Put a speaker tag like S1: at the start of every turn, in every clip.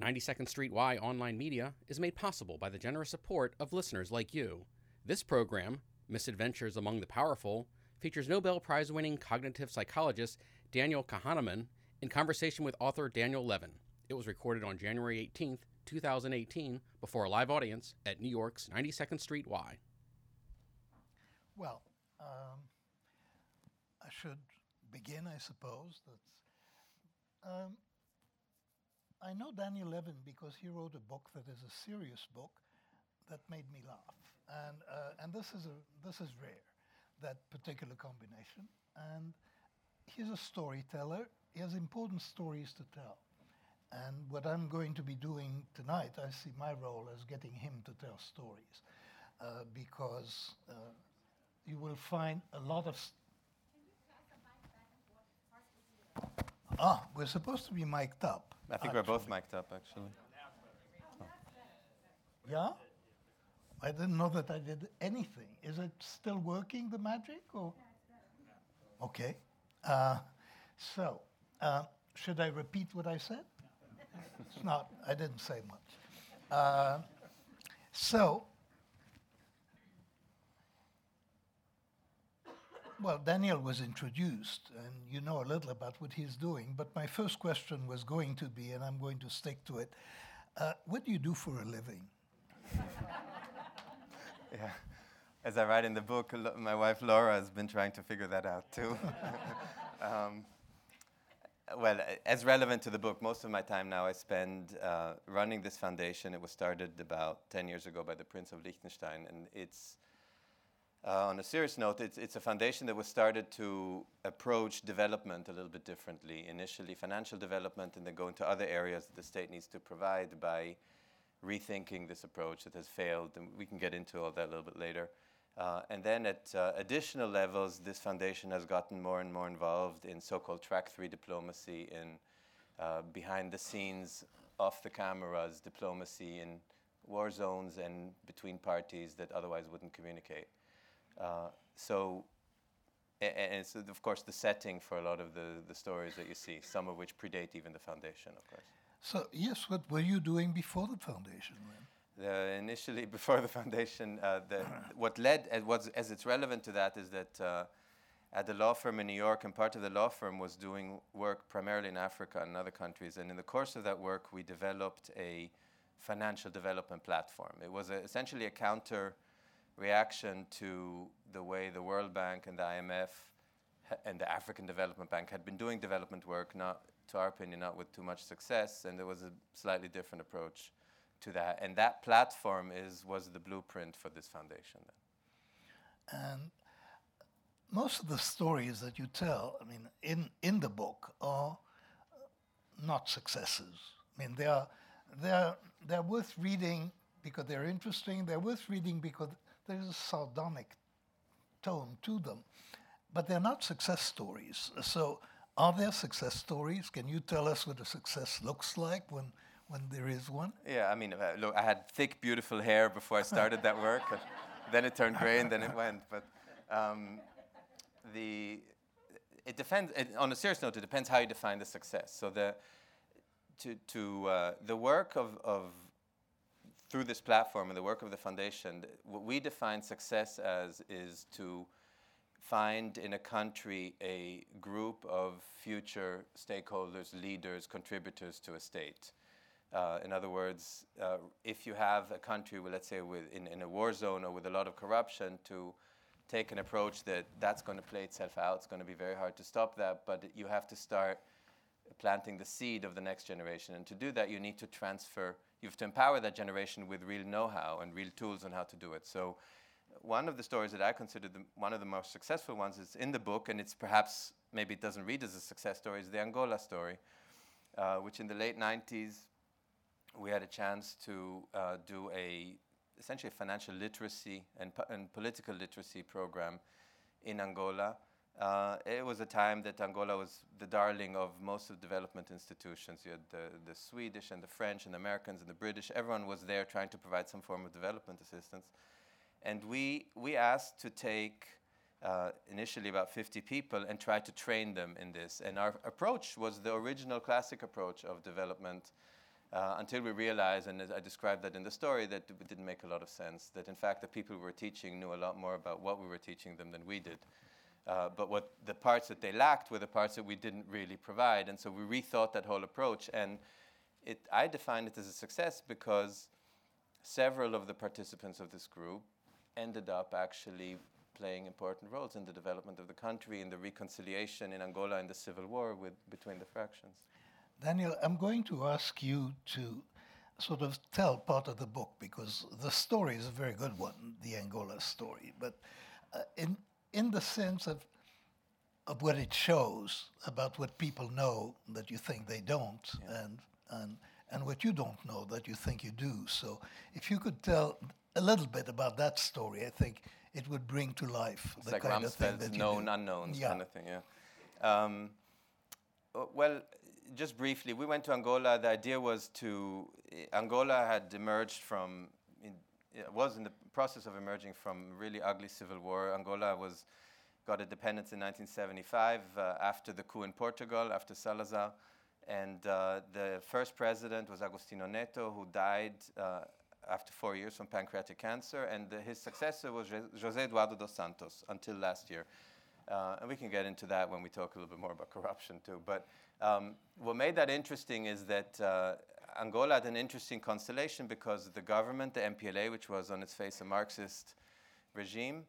S1: 92nd Street Y online media is made possible by the generous support of listeners like you. This program, Misadventures Among the Powerful, features Nobel Prize winning cognitive psychologist Daniel Kahneman in conversation with author Daniel Levin. It was recorded on January 18th, 2018, before a live audience at New York's 92nd Street Y.
S2: Well, um, I should begin, I suppose. That's, um, I know Daniel Levin because he wrote a book that is a serious book that made me laugh, and uh, and this is a this is rare, that particular combination. And he's a storyteller. He has important stories to tell. And what I'm going to be doing tonight, I see my role as getting him to tell stories, uh, because uh, you will find a lot of. St- ah, we're supposed to be mic'd up.
S3: I think we're both mic'd up, actually.
S2: Yeah? I didn't know that I did anything. Is it still working, the magic? Or? Okay. Uh, so, uh, should I repeat what I said? it's not, I didn't say much. Uh, so, well, Daniel was introduced, and you know a little about what he's doing, but my first question was going to be, and I'm going to stick to it uh, what do you do for a living?
S3: yeah. As I write in the book, my wife Laura has been trying to figure that out too. um, well, as relevant to the book, most of my time now I spend uh, running this foundation. It was started about 10 years ago by the Prince of Liechtenstein, and it's uh, on a serious note, it's, it's a foundation that was started to approach development a little bit differently. Initially, financial development, and then go into other areas that the state needs to provide by rethinking this approach that has failed. And we can get into all that a little bit later. Uh, and then at uh, additional levels, this foundation has gotten more and more involved in so called track three diplomacy, in uh, behind the scenes, off the cameras diplomacy in war zones and between parties that otherwise wouldn't communicate. Uh, so, and, and it's of course the setting for a lot of the, the stories that you see, some of which predate even the foundation, of course.
S2: So, yes, what were you doing before the foundation then?
S3: The, initially, before the foundation, uh, the, what led, as, was, as it's relevant to that, is that uh, at the law firm in New York, and part of the law firm was doing work primarily in Africa and other countries. And in the course of that work, we developed a financial development platform. It was a, essentially a counter reaction to the way the World Bank and the IMF and the African Development Bank had been doing development work, not to our opinion, not with too much success, and there was a slightly different approach to that. And that platform is was the blueprint for this foundation.
S2: Then. And most of the stories that you tell, I mean, in in the book, are not successes. I mean, they are they are they're worth reading because they're interesting. They're worth reading because there's a sardonic tone to them, but they're not success stories. So, are there success stories? Can you tell us what a success looks like when, when there is one?
S3: Yeah, I mean, look, I had thick, beautiful hair before I started that work. then it turned gray, and then it went. But um, the it depends. It, on a serious note, it depends how you define the success. So the to to uh, the work of of through this platform and the work of the foundation, what we define success as is to find in a country a group of future stakeholders, leaders, contributors to a state. Uh, in other words, uh, if you have a country, with, let's say, with, in, in a war zone or with a lot of corruption, to take an approach that that's going to play itself out, it's going to be very hard to stop that, but you have to start planting the seed of the next generation. And to do that, you need to transfer you have to empower that generation with real know-how and real tools on how to do it. So one of the stories that I consider the, one of the most successful ones is in the book, and it's perhaps maybe it doesn't read as a success story, is the Angola story, uh, which in the late 90s we had a chance to uh, do a essentially a financial literacy and, and political literacy program in Angola. Uh, it was a time that Angola was the darling of most of development institutions. You had the, the Swedish and the French and the Americans and the British. Everyone was there trying to provide some form of development assistance. And we, we asked to take uh, initially about 50 people and try to train them in this. And our approach was the original classic approach of development Uh, until we realized, and I described that in the story, that it didn't make a lot of sense. That in fact, the people we were teaching knew a lot more about what we were teaching them than we did. Uh, but what the parts that they lacked were the parts that we didn't really provide. And so we rethought that whole approach. And it, I define it as a success because several of the participants of this group ended up actually playing important roles in the development of the country, in the reconciliation in Angola, in the civil war with, between the fractions.
S2: Daniel, I'm going to ask you to sort of tell part of the book because the story is a very good one, the Angola story. But uh, in in the sense of of what it shows about what people know that you think they don't, yeah. and and and what you don't know that you think you do. So, if you could tell a little bit about that story, I think it would bring to life
S3: it's
S2: the
S3: like
S2: kind of thing that
S3: known
S2: you do.
S3: unknowns
S2: yeah.
S3: kind of thing. Yeah. Um, uh, well, just briefly, we went to Angola. The idea was to Angola had emerged from in, was in the process of emerging from really ugly civil war. Angola was got independence in 1975 uh, after the coup in Portugal, after Salazar, and uh, the first president was Agostinho Neto, who died uh, after four years from pancreatic cancer, and his successor was José Eduardo dos Santos until last year. Uh, and we can get into that when we talk a little bit more about corruption too. But um, what made that interesting is that uh, Angola had an interesting constellation because the government, the MPLA, which was on its face a Marxist regime,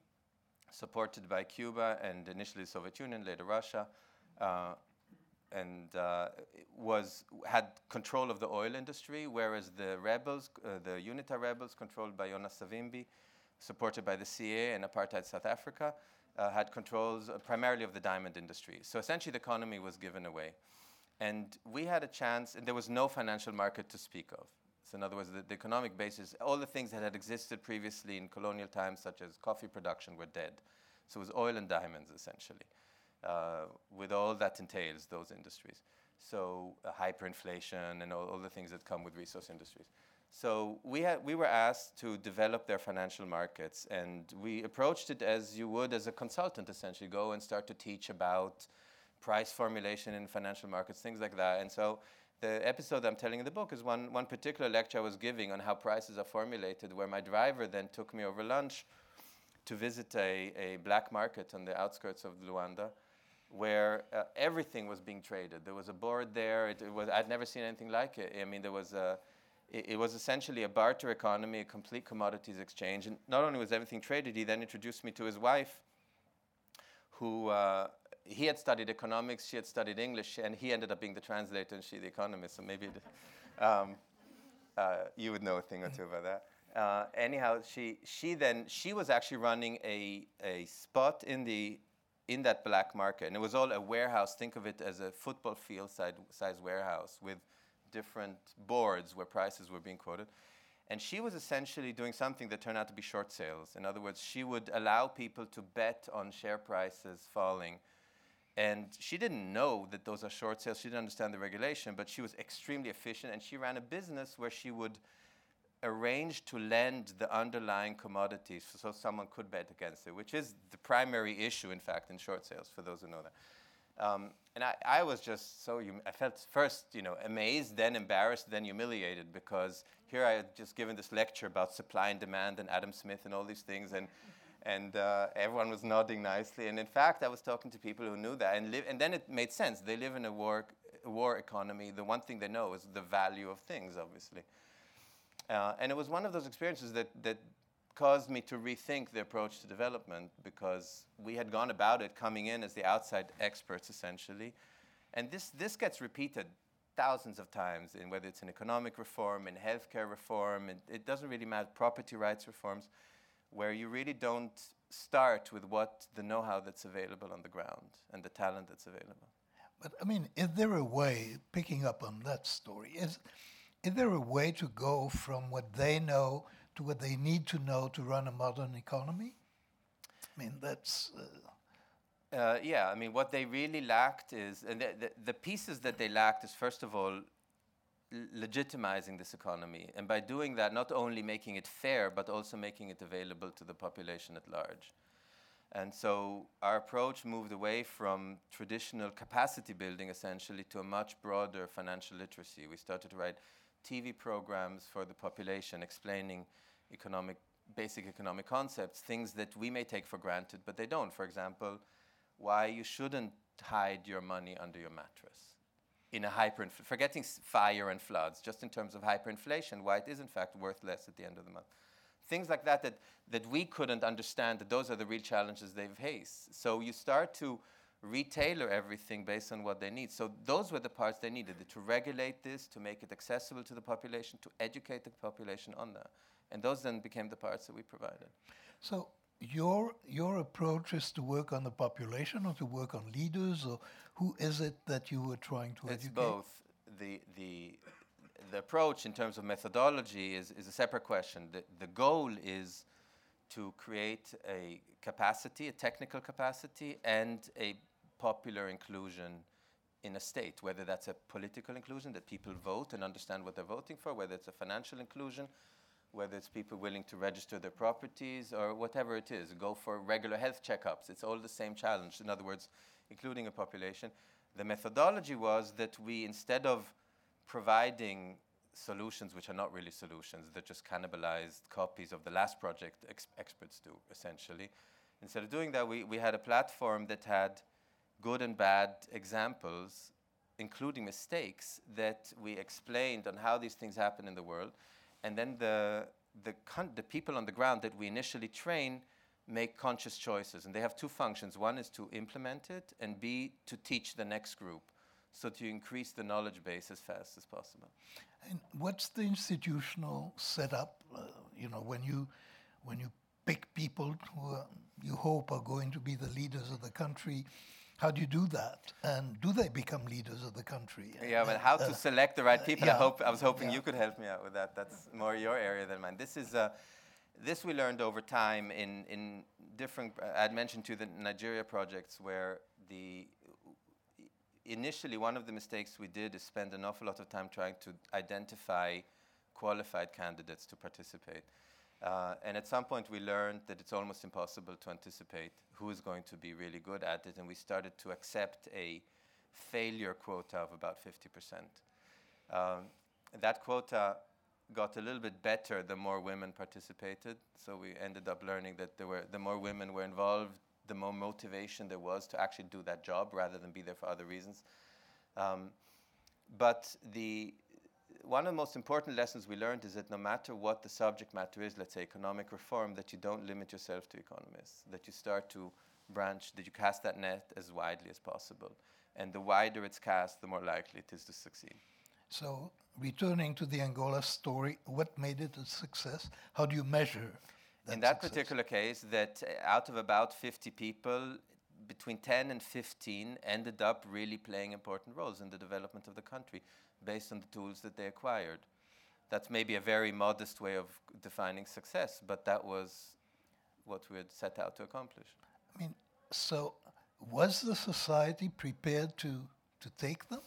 S3: supported by Cuba and initially the Soviet Union, later Russia, uh, and uh, was had control of the oil industry, whereas the rebels, uh, the UNITA rebels, controlled by Jonas Savimbi, supported by the CIA and apartheid South Africa, uh, had controls uh, primarily of the diamond industry. So essentially, the economy was given away, and we had a chance. And there was no financial market to speak of. So in other words, the, the economic basis, all the things that had existed previously in colonial times, such as coffee production, were dead. So it was oil and diamonds essentially uh, with all that entails those industries. So uh, hyperinflation and all, all, the things that come with resource industries. So we, had, we were asked to develop their financial markets, and we approached it as you would as a consultant, essentially, go and start to teach about price formulation in financial markets, things like that. And so the episode I'm telling in the book is one, one particular lecture I was giving on how prices are formulated, where my driver then took me over lunch to visit a, a black market on the outskirts of Luanda where uh, everything was being traded. There was a board there. It, it, was I'd never seen anything like it. I mean, there was a, it, it, was essentially a barter economy, a complete commodities exchange. And not only was everything traded, he then introduced me to his wife, who uh, he had studied economics, she had studied English, and he ended up being the translator and she the economist. So maybe um, uh, you would know a thing or two about that. Uh, anyhow, she she then she was actually running a a spot in the in that black market. And it was all a warehouse. Think of it as a football field size warehouse with different boards where prices were being quoted. And she was essentially doing something that turned out to be short sales. In other words, she would allow people to bet on share prices falling. And she didn't know that those are short sales. She didn't understand the regulation, but she was extremely efficient. And she ran a business where she would arrange to lend the underlying commodities so someone could bet against it, which is the primary issue, in fact, in short sales, for those who know that. Um, and I, I, was just so, hum- I felt first, you know, amazed, then embarrassed, then humiliated, because here I had just given this lecture about supply and demand and Adam Smith and all these things, and, and uh, everyone was nodding nicely. And in fact, I was talking to people who knew that, and, and then it made sense. They live in a war, war economy. The one thing they know is the value of things, obviously. Uh, and it was one of those experiences that, that caused me to rethink the approach to development because we had gone about it coming in as the outside experts essentially. And this, this gets repeated thousands of times in whether it's in economic reform, in healthcare reform, it, it doesn't really matter, property rights reforms, where you really don't start with what the know how that's available on the ground and the talent that's available.
S2: But I mean, is there a way, picking up on that story, is is there a way to go from what they know to what they need to know to run a modern economy? I mean, that's.
S3: Uh, uh, yeah, I mean, what they really lacked is, and the, the, the pieces that they lacked is, first of all, legitimizing this economy. And by doing that, not only making it fair, but also making it available to the population at large. And so our approach moved away from traditional capacity building essentially to a much broader financial literacy. We started to write TV programs for the population explaining economic, basic economic concepts, things that we may take for granted, but they don't. For example, why you shouldn't hide your money under your mattress in a hyperinflation, forgetting fire and floods, just in terms of hyperinflation, why it is in fact worth less at the end of the month. Things like that, that that we couldn't understand that those are the real challenges they face. So you start to retailer everything based on what they need. So those were the parts they needed to regulate this, to make it accessible to the population, to educate the population on that. And those then became the parts that we provided.
S2: So your your approach is to work on the population or to work on leaders or who is it that you were trying to
S3: it's
S2: educate?
S3: both. The the the approach in terms of methodology is, is a separate question. The, the goal is to create a capacity, a technical capacity, and a popular inclusion in a state, whether that's a political inclusion that people vote and understand what they're voting for, whether it's a financial inclusion, whether it's people willing to register their properties or whatever it is, go for regular health checkups. It's all the same challenge. In other words, including a population. The methodology was that we, instead of providing solutions which are not really solutions, they're just cannibalized copies of the last project ex experts do, essentially. Instead of doing that, we, we had a platform that had good and bad examples, including mistakes, that we explained on how these things happen in the world. And then the, the, the people on the ground that we initially train make conscious choices. And they have two functions. One is to implement it, and B, to teach the next group. So to increase the knowledge base as fast as possible.
S2: And what's the institutional setup? Uh, you know, when you when you pick people who are, you hope are going to be the leaders of the country, how do you do that? And do they become leaders of the country?
S3: Yeah, but how to uh, select the right people? Yeah. I hope I was hoping yeah. you could help me out with that. That's more your area than mine. This is uh, this we learned over time in in different. I had mentioned to the Nigeria projects where the initially one of the mistakes we did is spend an awful lot of time trying to identify qualified candidates to participate. Uh, and at some point, we learned that it's almost impossible to anticipate who is going to be really good at it, and we started to accept a failure quota of about 50%. Um, that quota got a little bit better the more women participated. So we ended up learning that there were the more women were involved, the more motivation there was to actually do that job rather than be there for other reasons. Um, but the one of the most important lessons we learned is that no matter what the subject matter is, let's say economic reform, that you don't limit yourself to economists, that you start to branch, that you cast that net as widely as possible. And the wider it's cast, the more likely it is to succeed.
S2: So, returning to the Angola story, what made it a success? How do you measure? That
S3: In that
S2: success?
S3: particular case, that uh, out of about 50 people, between 10 and 15 ended up really playing important roles in the development of the country based on the tools that they acquired. That's maybe a very modest way of defining success, but that was what we had set out to accomplish.
S2: I mean, so was the society prepared to, to take them?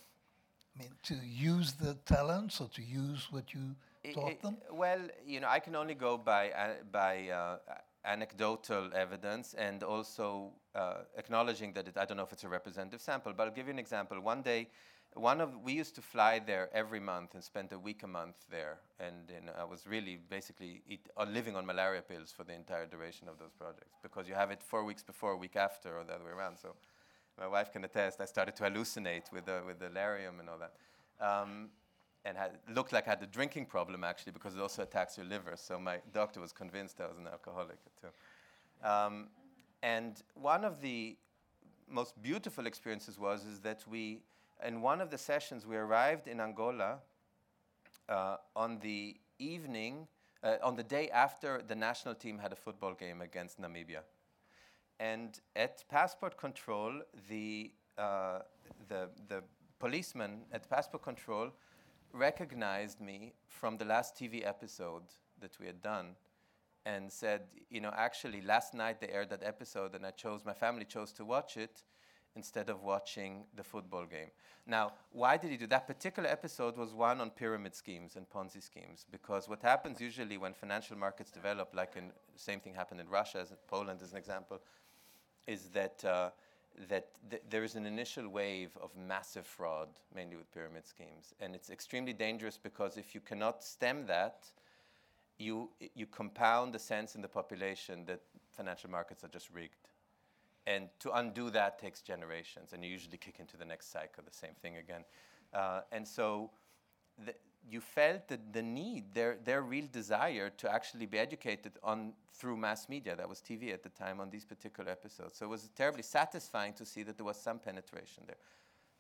S2: I mean, to use the talents or to use what you taught them?
S3: Well, you know, I can only go by, uh, by uh, anecdotal evidence and also uh, acknowledging that it, I don't know if it's a representative sample, but I'll give you an example. One day, one of we used to fly there every month and spend a week a month there, and know, I was really basically eat, uh, living on malaria pills for the entire duration of those projects because you have it four weeks before, a week after, or the other way around. So my wife can attest. I started to hallucinate with the with the Lariam and all that. Um, and had, looked like I had a drinking problem actually because it also attacks your liver. So my doctor was convinced I was an alcoholic too. Um, and one of the most beautiful experiences was is that we in one of the sessions, we arrived in Angola uh, on the evening, uh, on the day after the national team had a football game against Namibia. And at passport control, the, uh, the, the policeman at passport control recognized me from the last TV episode that we had done and said, you know, actually, last night they aired that episode and I chose, my family chose to watch it instead of watching the football game. Now, why did he do that? Particular episode was one on pyramid schemes and Ponzi schemes, because what happens usually when financial markets develop, like in same thing happened in Russia, as Poland as an example, is that uh, that th- there is an initial wave of massive fraud, mainly with pyramid schemes, and it's extremely dangerous because if you cannot stem that, you you compound the sense in the population that financial markets are just rigged, and to undo that takes generations, and you usually kick into the next cycle, the same thing again, uh, and so. The, you felt the, the need, their, their real desire to actually be educated on through mass media, that was TV at the time, on these particular episodes. So it was terribly satisfying to see that there was some penetration there.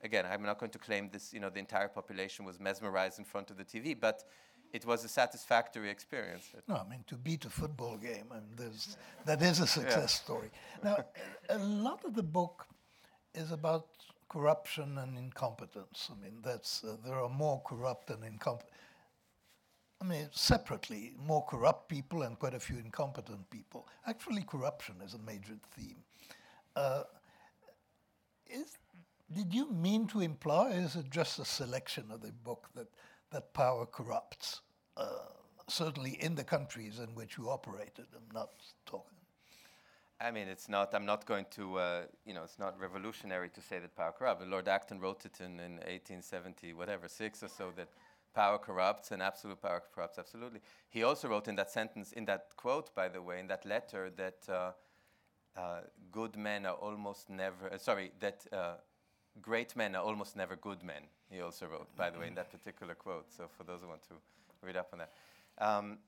S3: Again, I'm not going to claim this, you know, the entire population was mesmerized in front of the TV, but it was a satisfactory experience.
S2: No, I mean, to beat a football game, I mean, there's, that is a success yeah. story. Now, a lot of the book is about corruption and incompetence. I mean, that's uh, there are more corrupt and incompetent. I mean, separately, more corrupt people and quite a few incompetent people. Actually, corruption is a major theme. Uh, is, did you mean to imply, is it just a selection of the book that, that power corrupts? Uh, certainly in the countries in which you operated. I'm not talking
S3: I mean, it's not. I'm not going to. Uh, you know, it's not revolutionary to say that power corrupts. Lord Acton wrote it in, in 1870, whatever, six or so, that power corrupts and absolute power corrupts. Absolutely. He also wrote in that sentence, in that quote, by the way, in that letter, that uh, uh, good men are almost never. Uh, sorry, that uh, great men are almost never good men. He also wrote, by the way, in that particular quote. So for those who want to read up on that. Um,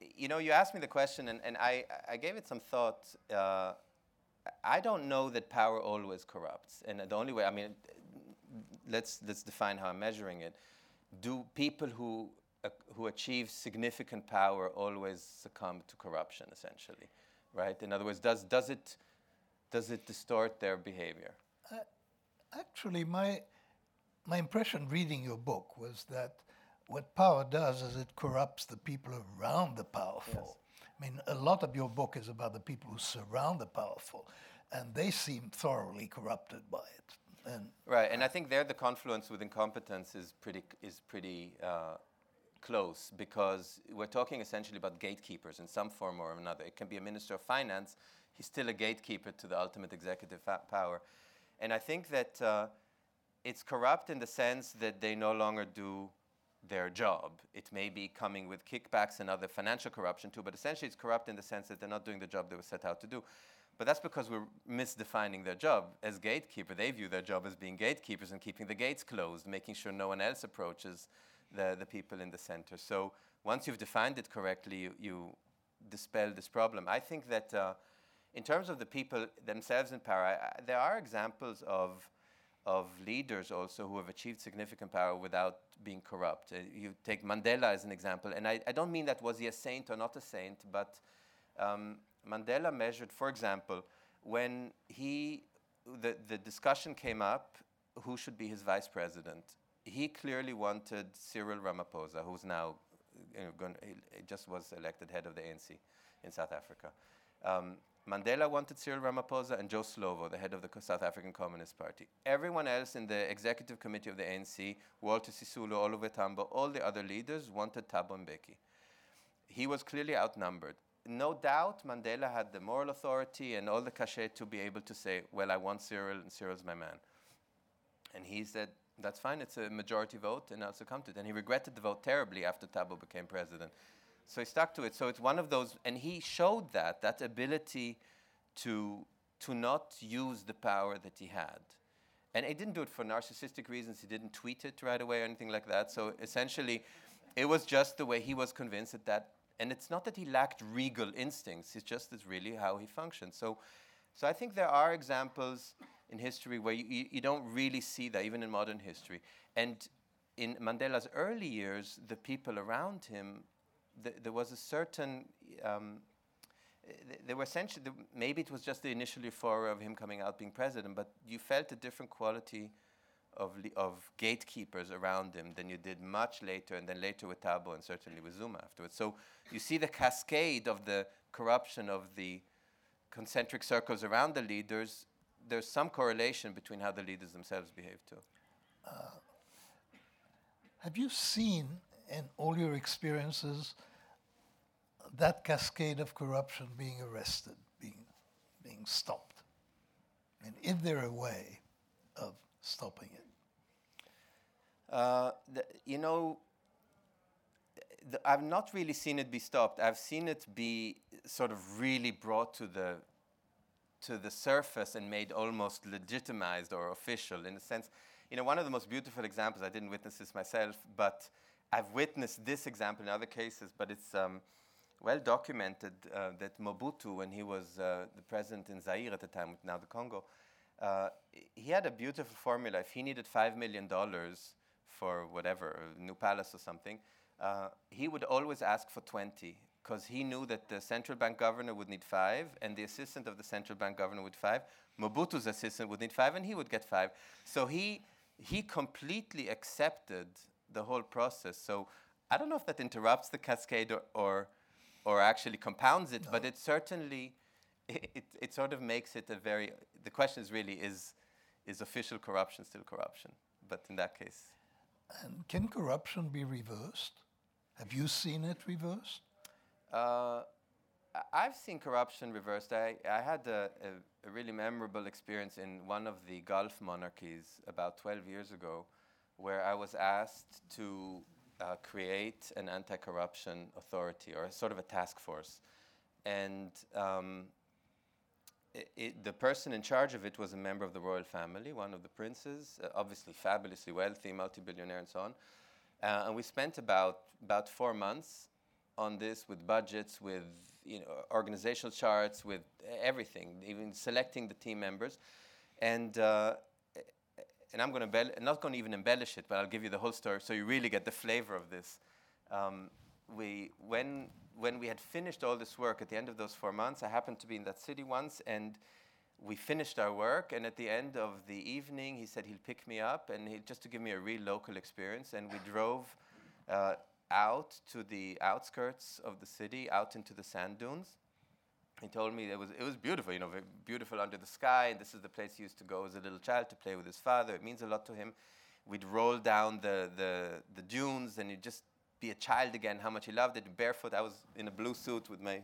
S3: you know, you asked me the question, and, and I, I gave it some thought. Uh, I don't know that power always corrupts. And the only way, I mean, let's, let's define how I'm measuring it. Do people who, uh, who achieve significant power always succumb to corruption, essentially? Right? In other words, does, does, it, does it distort their behavior? Uh,
S2: actually, my, my impression reading your book was that what power does is it corrupts the people around the powerful. Yes. I mean, a lot of your book is about the people who surround the powerful, and they seem thoroughly corrupted by it.
S3: And right, and I think there the confluence with incompetence is pretty is pretty uh, close because we're talking essentially about gatekeepers in some form or another. It can be a minister of finance; he's still a gatekeeper to the ultimate executive power, and I think that uh, it's corrupt in the sense that they no longer do their job. It may be coming with kickbacks and other financial corruption too, but essentially it's corrupt in the sense that they're not doing the job they were set out to do. But that's because we're misdefining their job. As gatekeeper, they view their job as being gatekeepers and keeping the gates closed, making sure no one else approaches the, the people in the center. So once you've defined it correctly, you, you dispel this problem. I think that uh, in terms of the people themselves in power, I, there are examples of of leaders also who have achieved significant power without being corrupt. Uh, you take Mandela as an example, and I, I, don't mean that was he a saint or not a saint, but um, Mandela measured, for example, when he the, the discussion came up who should be his vice president. He clearly wanted Cyril Ramaphosa, who's now you know, going, just was elected head of the ANC in South Africa. Um, Mandela wanted Cyril Ramaphosa and Joe Slovo, the head of the South African Communist Party. Everyone else in the executive committee of the ANC, Walter Sisulu, Oliver Tambo, all the other leaders wanted Thabo Mbeki. He was clearly outnumbered. No doubt Mandela had the moral authority and all the cachet to be able to say, well, I want Cyril and Cyril's my man. And he said, that's fine, it's a majority vote and I'll succumb to it. And he regretted the vote terribly after Thabo became president. So he stuck to it. So it's one of those, and he showed that, that ability to, to not use the power that he had. And he didn't do it for narcissistic reasons. He didn't tweet it right away or anything like that. So essentially, it was just the way he was convinced that that, and it's not that he lacked regal instincts, it's just that's really how he functioned. So, so I think there are examples in history where you, you, you don't really see that, even in modern history. And in Mandela's early years, the people around him th there was a certain um, there were essentially maybe it was just the initial euphoria of him coming out being president, but you felt a different quality of of gatekeepers around him than you did much later, and then later with Thabo and certainly with Zuma afterwards. So you see the cascade of the corruption of the concentric circles around the leaders. There's some correlation between how the leaders themselves behave too. Uh,
S2: have you seen in all your experiences that cascade of corruption being arrested, being, being stopped. And is there a way of stopping it?
S3: Uh, the, you know, the, I've not really seen it be stopped. I've seen it be sort of really brought to the to the surface and made almost legitimized or official in a sense. You know, one of the most beautiful examples. I didn't witness this myself, but I've witnessed this example in other cases. But it's um, well documented uh, that Mobutu, when he was uh, the president in Zaire at the time, now the Congo, uh, he had a beautiful formula. If he needed five million dollars for whatever, a new palace or something, uh, he would always ask for 20 because he knew that the central bank governor would need five and the assistant of the central bank governor would five. Mobutu's assistant would need five and he would get five. So he, he completely accepted the whole process. So I don't know if that interrupts the cascade or, or, or actually compounds it, no. but it certainly, it, it, it sort of makes it a very, the question is really, is, is official corruption still corruption? But in that case,
S2: and can corruption be reversed? Have you seen it reversed?
S3: Uh, I've seen corruption reversed. I, I had a, a, a, really memorable experience in one of the Gulf monarchies about 12 years ago, where I was asked to uh, create an anti corruption authority or sort of a task force. And um, it, it, the person in charge of it was a member of the royal family, one of the princes, uh, obviously fabulously wealthy, multi billionaire, and so on. Uh, and we spent about, about four months on this with budgets, with you know, organizational charts, with everything, even selecting the team members. And, uh, and I'm going to not going to even embellish it, but I'll give you the whole story so you really get the flavor of this. Um, we, when when we had finished all this work at the end of those four months, I happened to be in that city once, and we finished our work. And at the end of the evening, he said he'll pick me up, and he, just to give me a real local experience. And we drove uh, out to the outskirts of the city, out into the sand dunes. He told me it was it was beautiful, you know, beautiful under the sky, and this is the place he used to go as a little child to play with his father. It means a lot to him. We'd roll down the the, the dunes, and you'd just be a child again, how much he loved it. Barefoot, I was in a blue suit with my,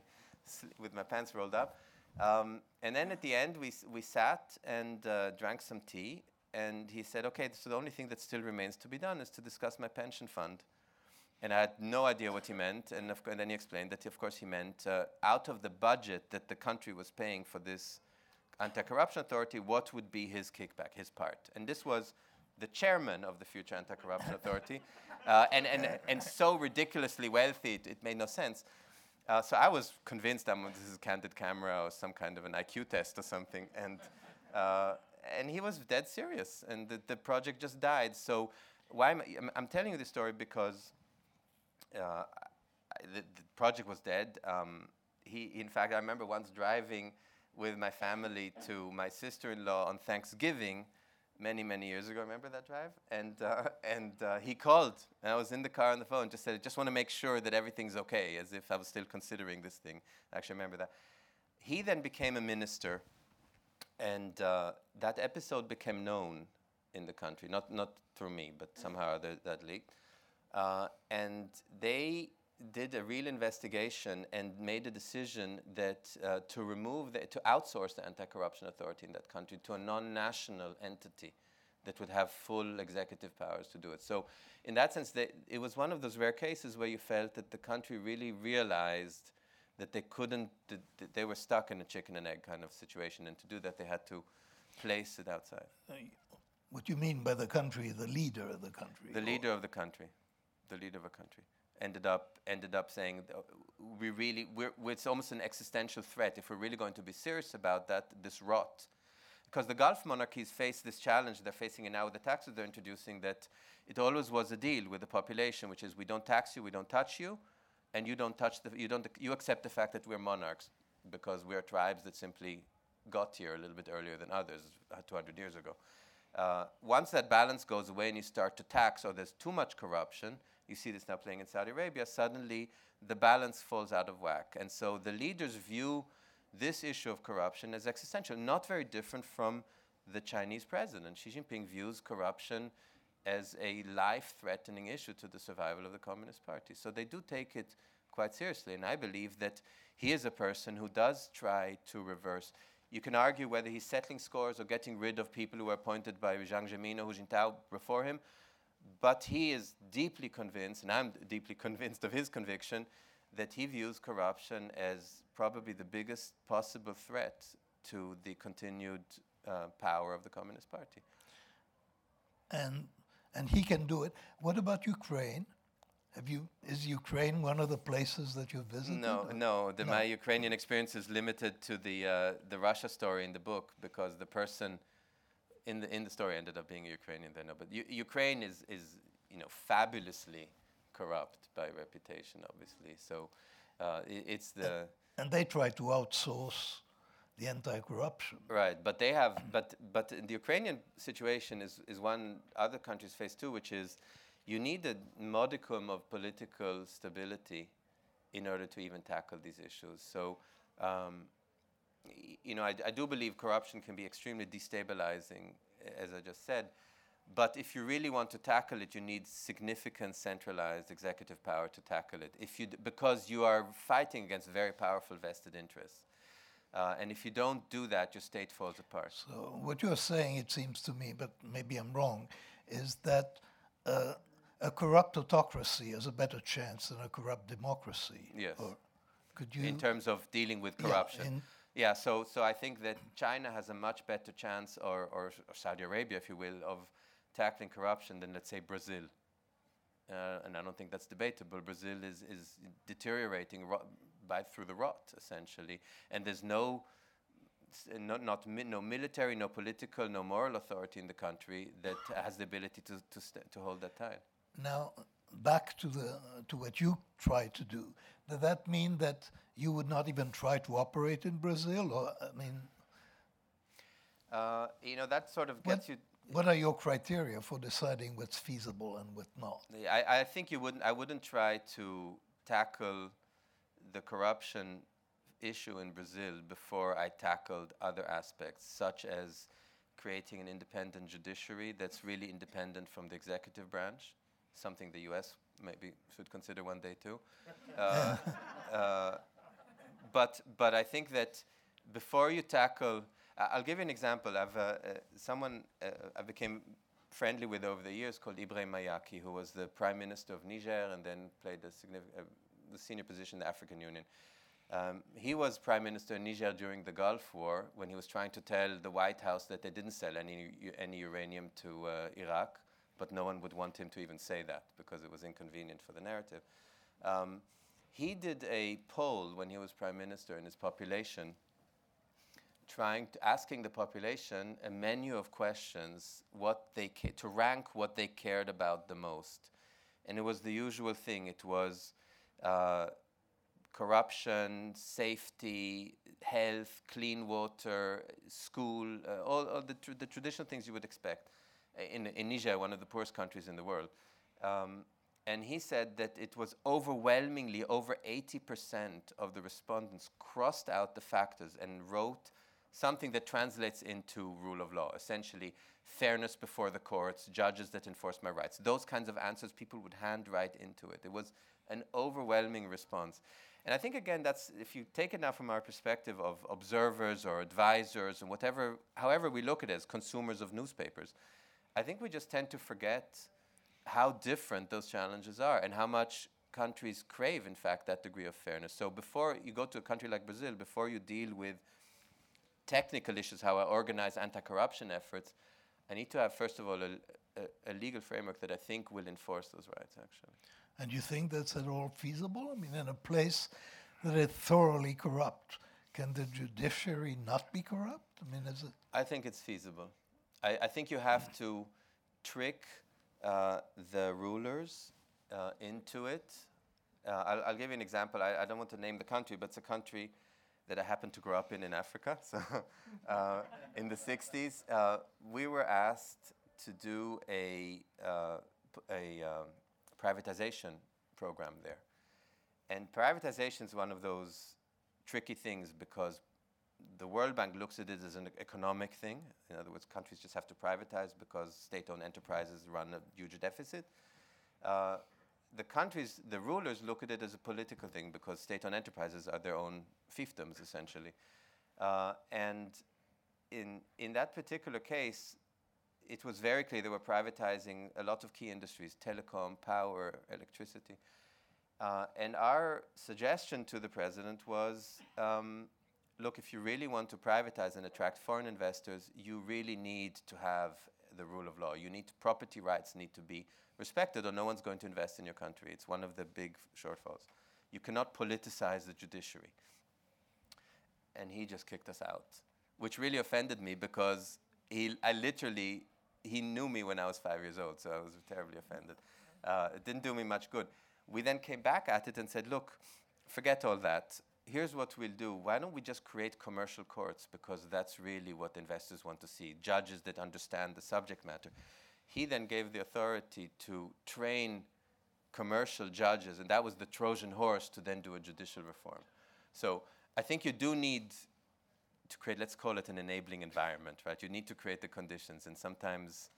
S3: with my pants rolled up. Um, and then at the end, we, we sat and uh, drank some tea. And he said, okay, so the only thing that still remains to be done is to discuss my pension fund. And I had no idea what he meant. And, of, and then he explained that, of course, he meant uh, out of the budget that the country was paying for this anti corruption authority, what would be his kickback, his part. And this was the chairman of the Future Anti-Corruption Authority, uh, and, and, and so ridiculously wealthy, it, it made no sense. Uh, so I was convinced that this is a candid camera or some kind of an IQ test or something, and, uh, and he was dead serious, and the, the project just died. So why am I, I'm, I'm telling you this story because uh, the, the, project was dead. Um, he, in fact, I remember once driving with my family to my sister-in-law on Thanksgiving, many, many years ago. Remember that drive? And, uh, and uh, he called, and I was in the car on the phone, just said, I just want to make sure that everything's okay, as if I was still considering this thing. I actually remember that. He then became a minister, and uh, that episode became known in the country, not, not through me, but somehow that leaked. Uh, and they did a real investigation and made a decision that uh, to remove the, to outsource the anti-corruption authority in that country to a non-national entity that would have full executive powers to do it. So, in that sense, they, it was one of those rare cases where you felt that the country really realized that they couldn't, that, they were stuck in a chicken and egg kind of situation, and to do that, they had to place it outside.
S2: What you mean by the country? The leader of the country?
S3: The leader of the country. The leader of a country ended up ended up saying we really we're, it's almost an existential threat. If we're really going to be serious about that this rot. Because the Gulf monarchies face this challenge they're facing it now with the taxes they're introducing that it always was a deal with the population which is we don't tax you we don't touch you and you don't touch the you don't you accept the fact that we're monarchs because we're tribes that simply got here a little bit earlier than others uh, 200 years ago. Uh, once that balance goes away and you start to tax or there's too much corruption you see this now playing in Saudi Arabia, suddenly the balance falls out of whack. And so the leaders view this issue of corruption as existential, not very different from the Chinese president. Xi Jinping views corruption as a life threatening issue to the survival of the Communist Party. So they do take it quite seriously. And I believe that he is a person who does try to reverse. You can argue whether he's settling scores or getting rid of people who were appointed by Jiang Zemin or Hu Jintao before him. But he is deeply convinced, and I'm deeply convinced of his conviction, that he views corruption as probably the biggest possible threat to the continued uh, power of the Communist Party.
S2: And, and he can do it. What about Ukraine? Have you, is Ukraine one of the places that you've visited?
S3: No, no. The,
S2: No.
S3: My Ukrainian experience is limited to the uh, the Russia story in the book because the person in the in the story ended up being a Ukrainian. Then, no, but U- Ukraine is is you know fabulously corrupt by reputation, obviously. So uh, i it's the
S2: And they try to outsource the anti-corruption.
S3: Right, but they have, but but the Ukrainian situation is is one other countries face too, which is you need a modicum of political stability in order to even tackle these issues. So, um, you know, I, I do believe corruption can be extremely destabilizing, as I just said. But if you really want to tackle it, you need significant centralized executive power to tackle it. If you d- because you are fighting against very powerful vested interests. Uh, and if you don't do that, your state falls apart.
S2: So what you're saying, it seems to me, but maybe I'm wrong, is that uh, a corrupt autocracy has a better chance than a corrupt democracy.
S3: Yes.
S2: Or could you?
S3: in terms of dealing with corruption.
S2: in-
S3: Yeah, so, so I think that China has a much better chance, or, or, or Saudi Arabia, if you will, of tackling corruption than, let's say, Brazil. Uh, and I don't think that's debatable. Brazil is, is deteriorating ro- by through the rot, essentially. And there's no, s- no, not mi- no military, no political, no moral authority in the country that has the ability to, to, st- to hold that tide.
S2: Now, back to the to what you try to do. Does that mean that you would not even try to operate in Brazil? Or I mean,
S3: Uh, you know, that sort of
S2: what,
S3: gets you
S2: what are your criteria for deciding what's feasible and what not?
S3: Yeah, I, I think you wouldn't. I wouldn't try to tackle the corruption issue in Brazil before I tackled other aspects, such as creating an independent judiciary that's really independent from the executive branch, something the U.S. maybe should consider one day too. Uh, uh, but but I think that before you tackle, I'll give you an example. I've uh, someone uh, I became friendly with over the years called Ibrahim Mayaki, who was the prime minister of Niger and then played a significant, uh, the senior position in the African Union. Um, he was prime minister in Niger during the Gulf War when he was trying to tell the White House that they didn't sell any any uranium to uh, Iraq, but no one would want him to even say that because it was inconvenient for the narrative. Um, he did a poll when he was prime minister in his population, trying to asking the population a menu of questions what they ca- to rank what they cared about the most, and it was the usual thing. It was uh, corruption, safety, health, clean water, school, uh, all, all the, tr- the traditional things you would expect in, in Niger, one of the poorest countries in the world. Um, and he said that it was overwhelmingly over 80% of the respondents crossed out the factors and wrote something that translates into rule of law, essentially fairness before the courts, judges that enforce my rights. Those kinds of answers people would handwrite into it. It was an overwhelming response. And I think again that's if you take it now from our perspective of observers or advisors and whatever however we look at it as consumers of newspapers, I think we just tend to forget how different those challenges are and how much countries crave in fact that degree of fairness. So before you go to a country like Brazil, before you deal with technical issues, how I organize anti-corruption efforts, I need to have first of all a, a, a legal framework that I think will enforce those rights actually.
S2: And you think that's at all feasible? I mean, in a place that is thoroughly corrupt, can the judiciary not be corrupt? I mean, is it?
S3: I think it's feasible. I, I think you have to trick uh, the rulers uh, into it. Uh, I'll, I'll give you an example. I, I don't want to name the country, but it's a country that I happened to grow up in in Africa. So, uh, in the 60s, uh, we were asked to do a, uh, a um, privatization program there. And privatization is one of those tricky things because the World Bank looks at it as an economic thing. In other words, countries just have to privatize because state-owned enterprises run a huge deficit. Uh, the countries, the rulers look at it as a political thing because state-owned enterprises are their own fiefdoms, essentially. Uh, and in, in that particular case, it was very clear they were privatizing a lot of key industries telecom, power, electricity. Uh, and our suggestion to the president was um, look, if you really want to privatize and attract foreign investors, you really need to have the rule of law. You need property rights need to be respected, or no one's going to invest in your country. It's one of the big shortfalls. You cannot politicize the judiciary. And he just kicked us out, which really offended me because he, I literally, he knew me when I was five years old, so I was terribly offended. Uh, it didn't do me much good. We then came back at it and said, look, forget all that. Here's what we'll do. Why don't we just create commercial courts? Because that's really what investors want to see judges that understand the subject matter. He then gave the authority to train commercial judges, and that was the Trojan horse to then do a judicial reform. So I think you do need to create, let's call it an enabling environment, right? You need to create the conditions, and sometimes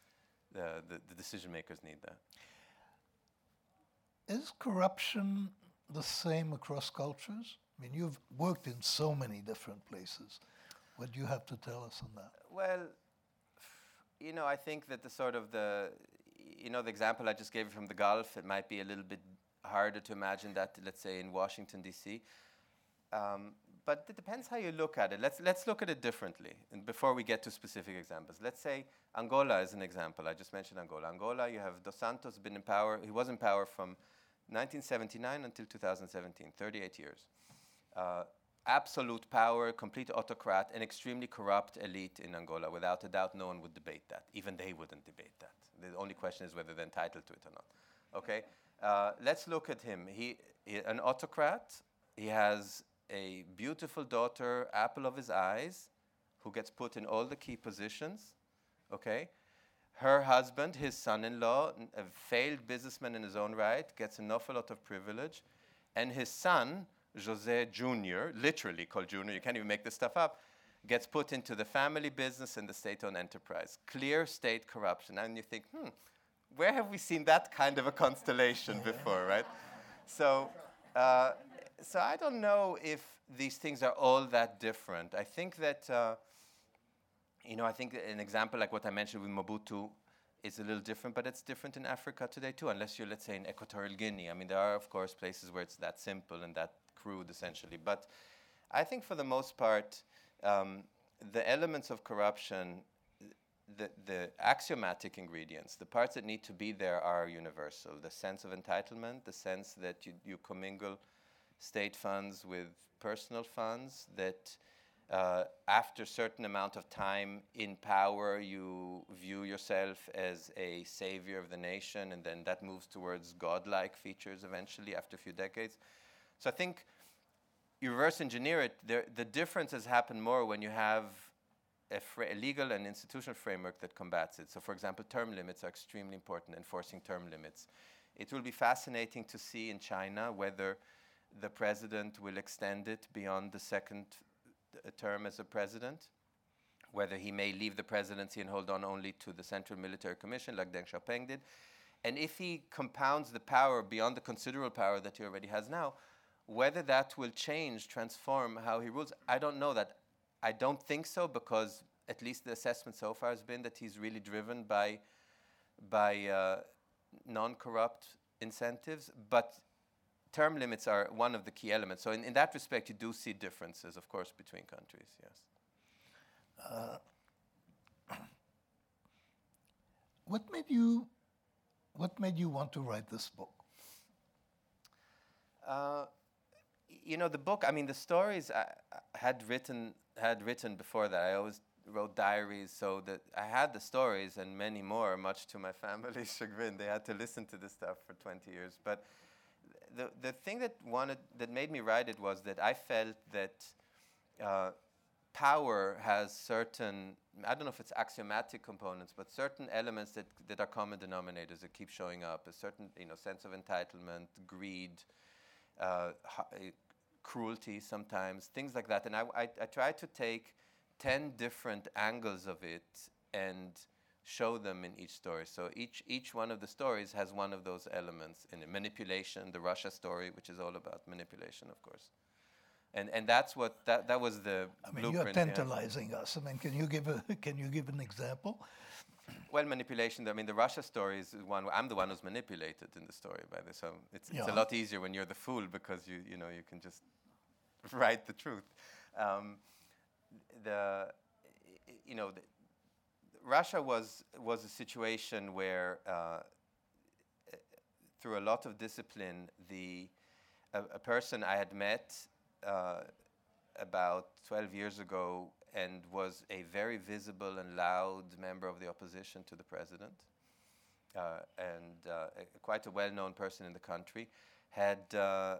S3: the, the, the decision makers need that.
S2: Is corruption the same across cultures? I mean, you've worked in so many different places. What do you have to tell us on that?
S3: Well, you know, I think that the sort of the, you know, the example I just gave from the Gulf, it might be a little bit harder to imagine that, let's say, in Washington, D.C. Um, but it depends how you look at it. Let's, let's look at it differently and before we get to specific examples. Let's say Angola is an example. I just mentioned Angola. Angola, you have Dos Santos been in power. He was in power from 1979 until 2017, 38 years. Uh, absolute power, complete autocrat, an extremely corrupt elite in Angola. Without a doubt, no one would debate that. Even they wouldn't debate that. The only question is whether they're entitled to it or not. Okay? Uh, let's look at him. He, he, an autocrat. He has a beautiful daughter, apple of his eyes, who gets put in all the key positions. Okay? Her husband, his son in law, a failed businessman in his own right, gets an awful lot of privilege. And his son, Jose Jr., literally called Jr., you can't even make this stuff up, gets put into the family business and the state owned enterprise. Clear state corruption. And you think, hmm, where have we seen that kind of a constellation before, right? So, uh, so I don't know if these things are all that different. I think that, uh, you know, I think an example like what I mentioned with Mobutu is a little different, but it's different in Africa today too, unless you're, let's say, in Equatorial Guinea. I mean, there are, of course, places where it's that simple and that crude, essentially. But I think for the most part, um, the elements of corruption, the, the axiomatic ingredients, the parts that need to be there are universal. The sense of entitlement, the sense that you, you commingle state funds with personal funds, that uh, after a certain amount of time in power, you view yourself as a savior of the nation, and then that moves towards godlike features eventually after a few decades. So I think you reverse engineer it, there, the difference has happened more when you have a, a, legal and institutional framework that combats it. So, for example, term limits are extremely important, enforcing term limits. It will be fascinating to see in China whether the president will extend it beyond the second uh, term as a president, whether he may leave the presidency and hold on only to the Central Military Commission like Deng Xiaoping did. And if he compounds the power beyond the considerable power that he already has now, whether that will change, transform how he rules, I don't know that. I don't think so because at least the assessment so far has been that he's really driven by by uh, non-corrupt incentives, but term limits are one of the key elements. So in, in that respect, you do see differences, of course, between countries. Yes. Uh,
S2: what made you What made you want to write this book?
S3: Uh, you know, the book. I mean, the stories I, had written had written before that. I always wrote diaries, so that I had the stories and many more. Much to my family's chagrin, they had to listen to this stuff for 20 years. But the the thing that wanted that made me write it was that I felt that. Uh, power has certain I don't know if it's axiomatic components, but certain elements that, that are common denominators that keep showing up. A certain you know sense of entitlement, greed, Uh, eh, cruelty sometimes, things like that. And I, I, I try to take 10 different angles of it and show them in each story. So each, each one of the stories has one of those elements in it. Manipulation, the Russia story, which is all about manipulation, of course. And, and that's what that, that was the
S2: I mean, you're
S3: blueprint. yeah.
S2: tantalizing us. I mean, can you give a can you give an example?
S3: Well, manipulation. I mean, the Russia story is one. where I'm the one who's manipulated in the story by this. So it's, it's a lot easier when you're the fool because you you know you can just write the truth. Um, the you know the, Russia was was a situation where uh, through a lot of discipline, the a, a person I had met uh, about 12 years ago and was a very visible and loud member of the opposition to the president, uh, and uh, a, quite a well-known person in the country, had uh,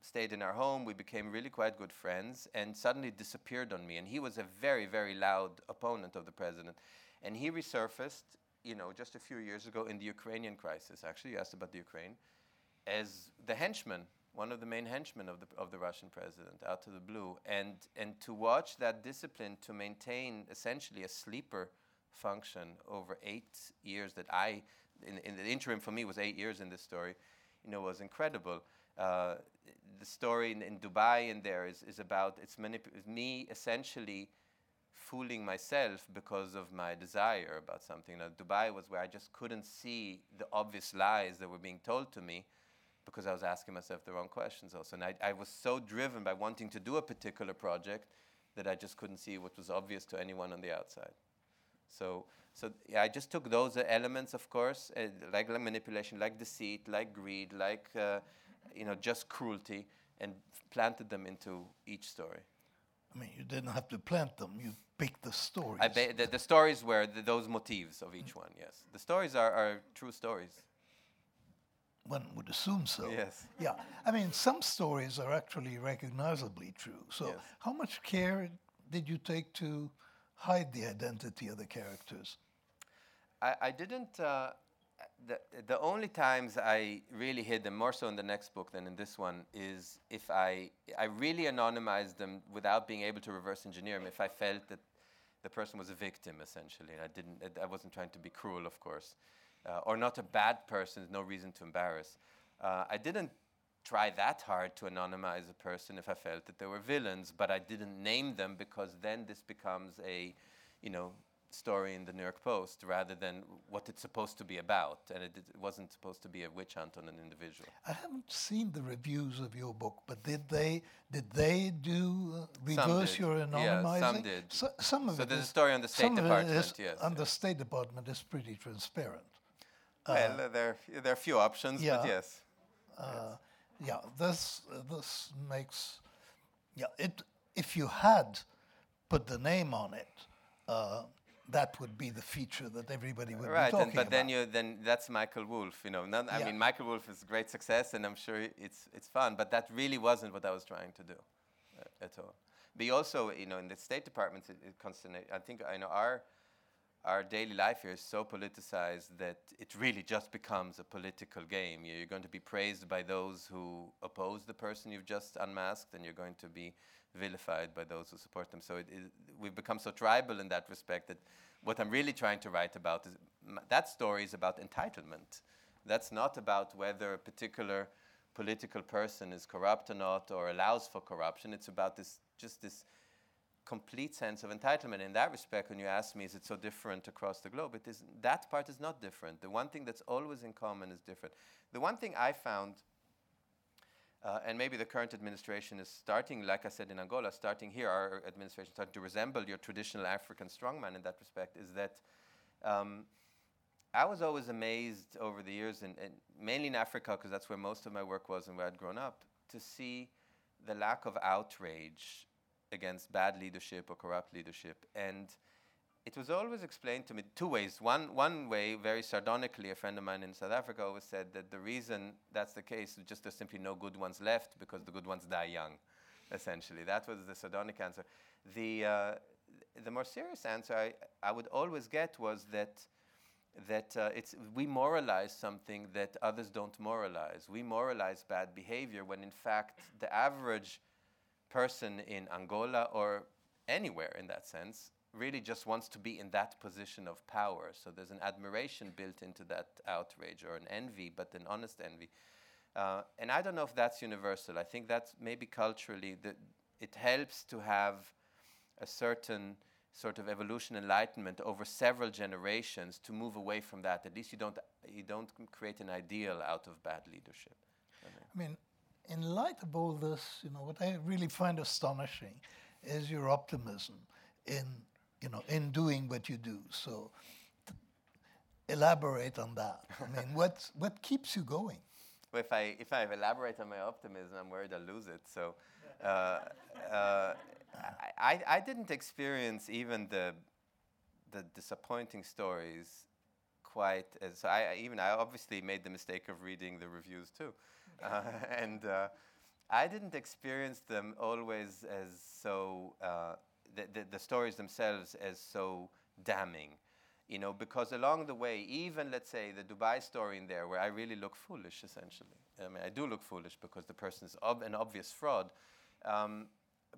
S3: stayed in our home. We became really quite good friends, and suddenly disappeared on me. And he was a very, very loud opponent of the president, and he resurfaced, you know, just a few years ago in the Ukrainian crisis. Actually, you asked about the Ukraine, as the henchman, one of the main henchmen of the of the Russian president, out of the blue, and and to watch that discipline to maintain essentially a sleeper function over eight years that I, in, in the interim for me was eight years in this story, you know, was incredible. Uh, the story in, in Dubai in there is, is about it's manip- me essentially fooling myself because of my desire about something. Now, Dubai was where I just couldn't see the obvious lies that were being told to me because I was asking myself the wrong questions also. And I, I was so driven by wanting to do a particular project that I just couldn't see what was obvious to anyone on the outside. So, so yeah, I just took those elements, of course, uh, like, like manipulation, like deceit, like greed, like uh, you know, just cruelty, and planted them into each story.
S2: I mean, you didn't have to plant them. You picked the stories.
S3: I ba- the, the stories were th those motifs of each one. Yes, the stories are, are true stories.
S2: One would assume so.
S3: Yes.
S2: Yeah. I mean, some stories are actually recognizably true. So,
S3: Yes.
S2: how much care did you take to hide the identity of the characters?
S3: I, I didn't. Uh, the, the only times I really hid them, more so in the next book than in this one, is if I I really anonymized them without being able to reverse engineer them. If I felt that the person was a victim, essentially, and I didn't. I wasn't trying to be cruel, of course, uh, or not a bad person. No reason to embarrass. Uh, I didn't try that hard to anonymize a person if I felt that they were villains, but I didn't name them because then this becomes a, you know, story in the New York Post rather than what it's supposed to be about, and it, it wasn't supposed to be a witch hunt on an individual.
S2: I haven't seen the reviews of your book, but did they did they do uh, reverse your
S3: Yeah,
S2: anonymizing?
S3: some did.
S2: So, some of
S3: So
S2: it
S3: there's a story on the State
S2: some of it
S3: Department,
S2: is-
S3: yes,
S2: on the. State Department is pretty transparent.
S3: Well, uh, there there are a few options,
S2: yeah.
S3: but yes.
S2: Uh, yeah, this uh, this makes yeah. It if you had put the name on it, uh, that would be the feature that everybody would be
S3: Right,
S2: talking
S3: and, but
S2: about.
S3: then you then that's Michael Wolff. You know, none, I
S2: Yeah.
S3: mean Michael Wolff is a great success, and I'm sure it's it's fun. But that really wasn't what I was trying to do uh, at all. But also, you know, in the State Department, it, it constantly. I think I know our our daily life here is so politicized that it really just becomes a political game. You're going to be praised by those who oppose the person you've just unmasked, and you're going to be vilified by those who support them. So it, it, we've become so tribal in that respect that what I'm really trying to write about is that story is about entitlement. That's not about whether a particular political person is corrupt or not or allows for corruption. It's about this just this complete sense of entitlement. In that respect, when you ask me, is it so different across the globe? It is. That part is not different. The one thing that's always in common is different. The one thing I found, uh, and maybe the current administration is starting, like I said in Angola, starting here, our administration starting to resemble your traditional African strongman in that respect, is that. Um, I was always amazed over the years, and, mainly in Africa, because that's where most of my work was and where I'd grown up, to see the lack of outrage against bad leadership or corrupt leadership. And it was always explained to me two ways. One, one way, very sardonically, a friend of mine in South Africa always said that the reason that's the case is just there's simply no good ones left because the good ones die young, essentially. That was the sardonic answer. The, uh, the more serious answer I, I would always get was that that uh, it's we moralize something that others don't moralize. We moralize bad behavior when in fact the average person in Angola or anywhere in that sense really just wants to be in that position of power. So there's an admiration built into that outrage or an envy, but an honest envy. Uh, and I don't know if that's universal. I think that's maybe culturally that it helps to have a certain sort of evolution enlightenment over several generations to move away from that. At least you don't you don't create an ideal out of bad leadership.
S2: I mean, in light of all this, you know, what I really find astonishing is your optimism in you know in doing what you do. So elaborate on that. I mean, what what keeps you going?
S3: Well, if I if I elaborate on my optimism, I'm worried I'll lose it. So. Uh, uh, I, I didn't experience even the the disappointing stories quite as I even I obviously made the mistake of reading the reviews too, uh, and uh, I didn't experience them always as so uh, the, the, the stories themselves as so damning, you know, because along the way, even let's say the Dubai story in there, where I really look foolish essentially. I mean, I do look foolish because the person is ob- an obvious fraud. Um,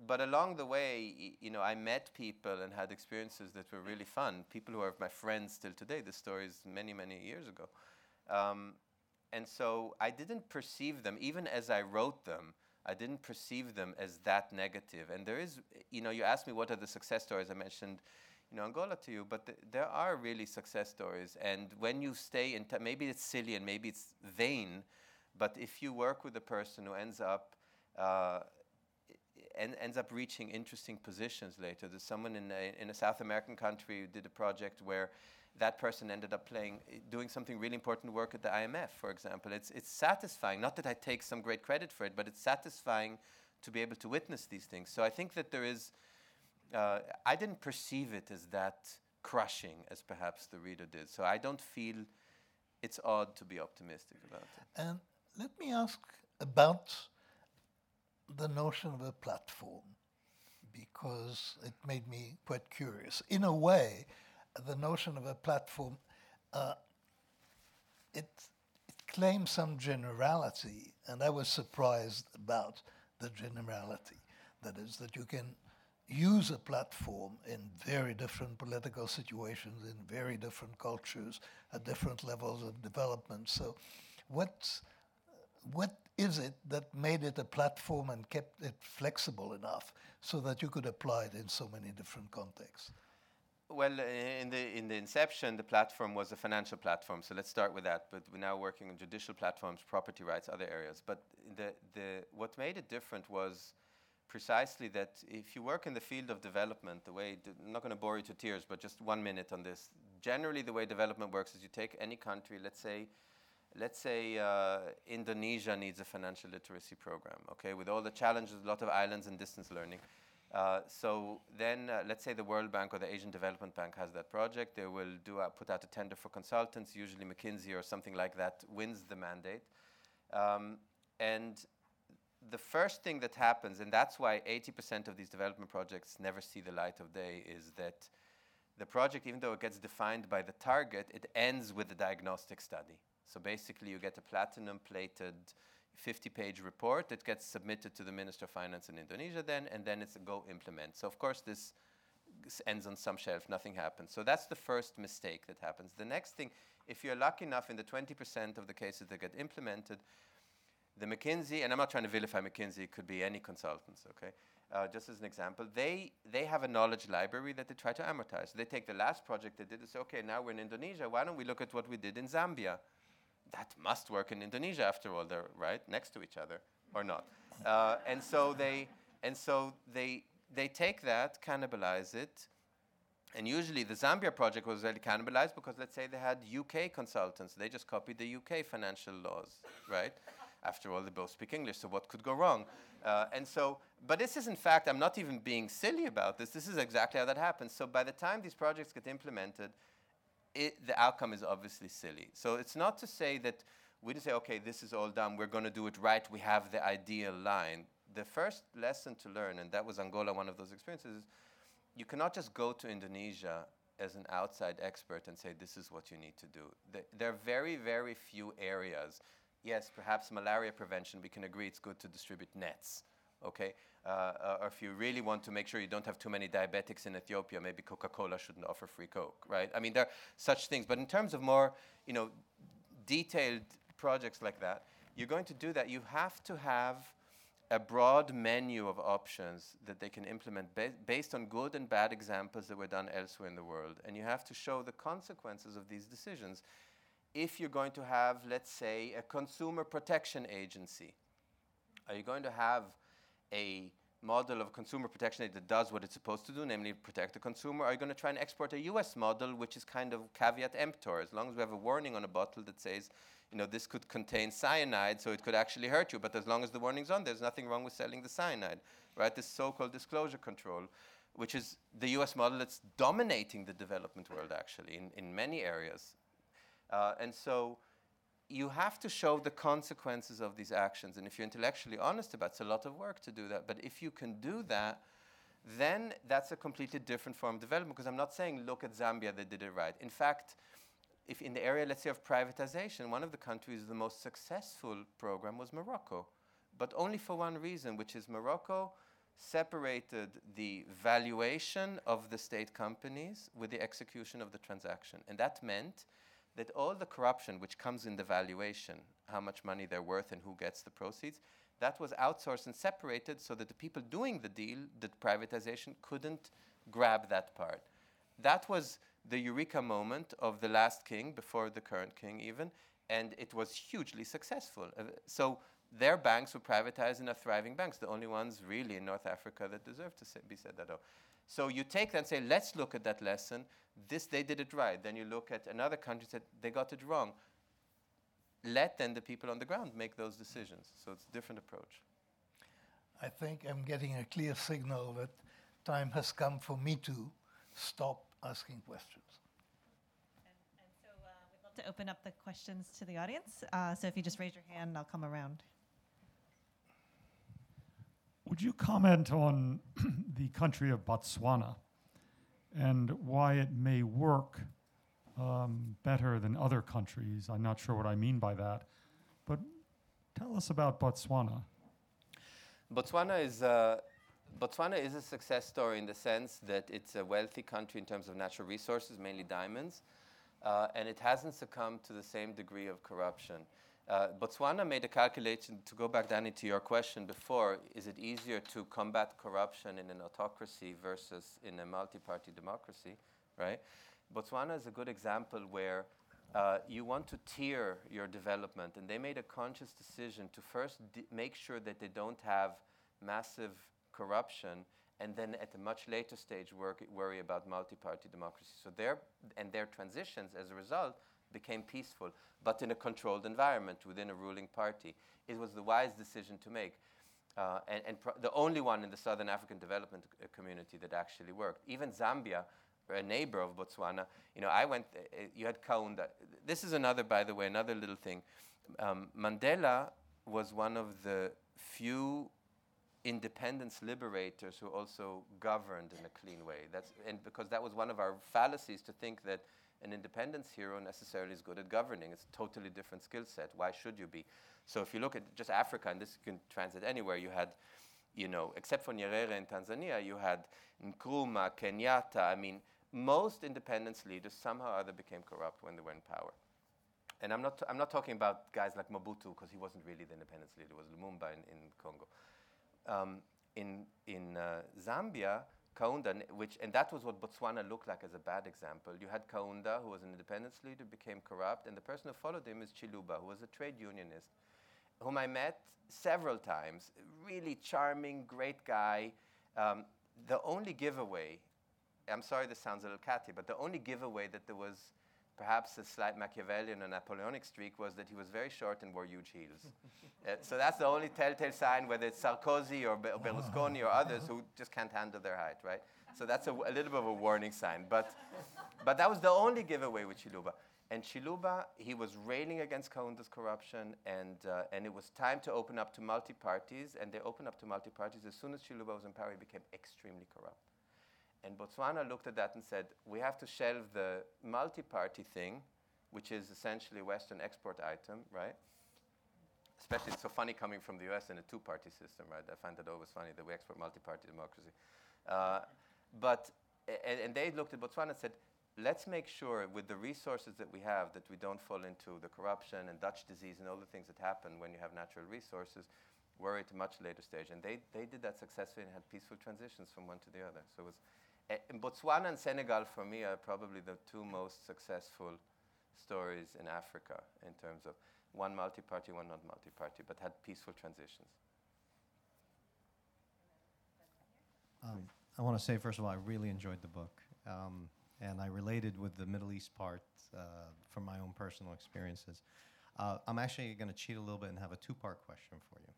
S3: but along the way, you know, I met people and had experiences that were really fun. People who are my friends still today. The story is many, many years ago. Um, and so I didn't perceive them, even as I wrote them, I didn't perceive them as that negative. And there is, you know, you asked me what are the success stories. I mentioned, you know, Angola to you, but th- there are really success stories. And when you stay in, t- maybe it's silly and maybe it's vain, but if you work with a person who ends up uh, en- ends up reaching interesting positions later. There's someone in a, in a South American country who did a project where that person ended up playing, doing something really important work at the IMF, for example. It's, it's satisfying, not that I take some great credit for it, but it's satisfying to be able to witness these things. So I think that there is, uh, I didn't perceive it as that crushing as perhaps the reader did. So I don't feel it's odd to be optimistic about it.
S2: And let me ask about the notion of a platform because it made me quite curious. In a way, the notion of a platform uh, it, it claims some generality, and I was surprised about the generality. That is, that you can use a platform in very different political situations, in very different cultures, at different levels of development. So, what what is it that made it a platform and kept it flexible enough so that you could apply it in so many different contexts?
S3: Well, uh, in the in the inception, the platform was a financial platform. So let's start with that. But we're now working on judicial platforms, property rights, other areas. But the the what made it different was precisely that if you work in the field of development, the way I'm not going to bore you to tears, but just one minute on this. Generally, the way development works is you take any country, let's say let's say uh, Indonesia needs a financial literacy program, okay, with all the challenges, a lot of islands and distance learning. Uh, so then, uh, let's say the World Bank or the Asian Development Bank has that project. They will do put out a tender for consultants. Usually, McKinsey or something like that wins the mandate. Um, and the first thing that happens, and that's why 80% of these development projects never see the light of day, is that the project, even though it gets defined by the target, it ends with a diagnostic study. So basically, you get a platinum plated 50 page report that gets submitted to the Minister of Finance in Indonesia, then, and then it's a go implement. So, of course, this ends on some shelf, nothing happens. So, that's the first mistake that happens. The next thing, if you're lucky enough in the 20% of the cases that get implemented, the McKinsey, and I'm not trying to vilify McKinsey, it could be any consultants, okay? Uh, just as an example, they, they have a knowledge library that they try to amortize. They take the last project they did and say, okay, now we're in Indonesia, why don't we look at what we did in Zambia? That must work in Indonesia after all. They're right next to each other, or not? Uh, and so they and so they they take that, cannibalize it, and usually the Zambia project was really cannibalized because let's say they had UK consultants, they just copied the UK financial laws, right? After all, they both speak English, so what could go wrong? Uh, and so, but this is in fact, I'm not even being silly about this. This is exactly how that happens. So by the time these projects get implemented, it, the outcome is obviously silly. So it's not to say that we just say, okay, this is all done, we're going to do it right, we have the ideal line. The first lesson to learn, and that was Angola, one of those experiences, is you cannot just go to Indonesia as an outside expert and say, this is what you need to do. The, there are very, very few areas. Yes, perhaps malaria prevention, we can agree it's good to distribute nets okay? Uh, uh, or if you really want to make sure you don't have too many diabetics in Ethiopia, maybe Coca-Cola shouldn't offer free Coke, right? I mean, there are such things. But in terms of more, you know, detailed projects like that, you're going to do that, you have to have a broad menu of options that they can implement ba- based on good and bad examples that were done elsewhere in the world. And you have to show the consequences of these decisions. If you're going to have, let's say, a consumer protection agency, are you going to have a model of consumer protection that does what it's supposed to do, namely protect the consumer? Are you going to try and export a US model, which is kind of caveat emptor? As long as we have a warning on a bottle that says, you know, this could contain cyanide, so it could actually hurt you. But as long as the warning's on, there's nothing wrong with selling the cyanide, right? This so-called disclosure control, which is the U.S. model that's dominating the development world, actually, in, in many areas. Uh, and so you have to show the consequences of these actions. And if you're intellectually honest about it, it's a lot of work to do that. But if you can do that, then that's a completely different form of development. Because I'm not saying, look at Zambia, they did it right. In fact, if in the area, let's say, of privatization, one of the countries the most successful program was Morocco, but only for one reason, which is Morocco separated the valuation of the state companies with the execution of the transaction. And that meant that all the corruption which comes in the valuation, how much money they're worth and who gets the proceeds, that was outsourced and separated so that the people doing the deal, the privatization, couldn't grab that part. That was the eureka moment of the last king, before the current king even, and it was hugely successful. Uh, so their banks were privatized and are thriving banks, the only ones really in North Africa that deserve to be said that. Oh. So you take that and say, let's look at that lesson. This, they did it right. Then you look at another country that they got it wrong. Let then the people on the ground make those decisions. So it's a different approach.
S2: I think I'm getting a clear signal that time has come for me to stop asking questions.
S4: And, and so uh, we'd love to open up the questions to the audience. Uh, so if you just raise your hand, I'll come around.
S5: Would you comment on the country of Botswana and why it may work um, better than other countries? I'm not sure what I mean by that, but tell us about Botswana.
S3: Botswana is uh, Botswana is a success story in the sense that it's a wealthy country in terms of natural resources, mainly diamonds, uh, and it hasn't succumbed to the same degree of corruption. Uh, Botswana made a calculation, to go back, Danny, to your question before, is it easier to combat corruption in an autocracy versus in a multi-party democracy, right? Botswana is a good example where uh, you want to tier your development, and they made a conscious decision to first make sure that they don't have massive corruption, and then at a much later stage work, worry about multi-party democracy. So their and their transitions as a result became peaceful, but in a controlled environment within a ruling party. It was the wise decision to make. Uh, and, and the only one in the Southern African development uh, community that actually worked. Even Zambia, a neighbor of Botswana, you know, I went, uh, uh you had Kaunda. This is another, by the way, another little thing. Um, Mandela was one of the few independence liberators who also governed in a clean way. That's, and because that was one of our fallacies to think that an independence hero necessarily is good at governing. It's a totally different skill set. Why should you be? So if you look at just Africa, and this can translate anywhere, you had, you know, except for Nyerere in Tanzania, you had Nkrumah, Kenyatta. I mean, most independence leaders somehow or other became corrupt when they were in power. And I'm not, I'm not talking about guys like Mobutu, because he wasn't really the independence leader, it was Lumumba in, in Congo um, in, in uh, Zambia, Kaunda, which, and that was what Botswana looked like as a bad example. You had Kaunda, who was an independence leader, became corrupt, and the person who followed him is Chiluba, who was a trade unionist, whom I met several times. Really charming, great guy. Um, the only giveaway, I'm sorry this sounds a little catty, but the only giveaway that there was perhaps a slight Machiavellian or Napoleonic streak was that he was very short and wore huge heels. uh, so that's the only telltale sign, whether it's Sarkozy or, Be- Berlusconi or others who just can't handle their height, right? So that's a, a little bit of a warning sign. But, but that was the only giveaway with Chiluba. And Chiluba, he was railing against Kaunda's corruption, and, uh, and it was time to open up to multi parties, and they opened up to multi parties. As soon as Chiluba was in power, he became extremely corrupt. And Botswana looked at that and said, we have to shelve the multi-party thing, which is essentially a Western export item, right? Especially it's so funny coming from the US in a two-party system, right? I find that always funny that we export multi-party democracy. Uh, but, and, and, they looked at Botswana and said, let's make sure with the resources that we have that we don't fall into the corruption and Dutch disease and all the things that happen when you have natural resources. Worry at a much later stage, and they, they did that successfully and had peaceful transitions from one to the other. So it was, uh, in Botswana and Senegal for me are probably the two most successful stories in Africa in terms of one multi-party, one not multi-party, but had peaceful transitions.
S6: Um, I want to say, first of all, I really enjoyed the book. Um, and I related with the Middle East part uh, from my own personal experiences. Uh, I'm actually going to cheat a little bit and have a two part question for you.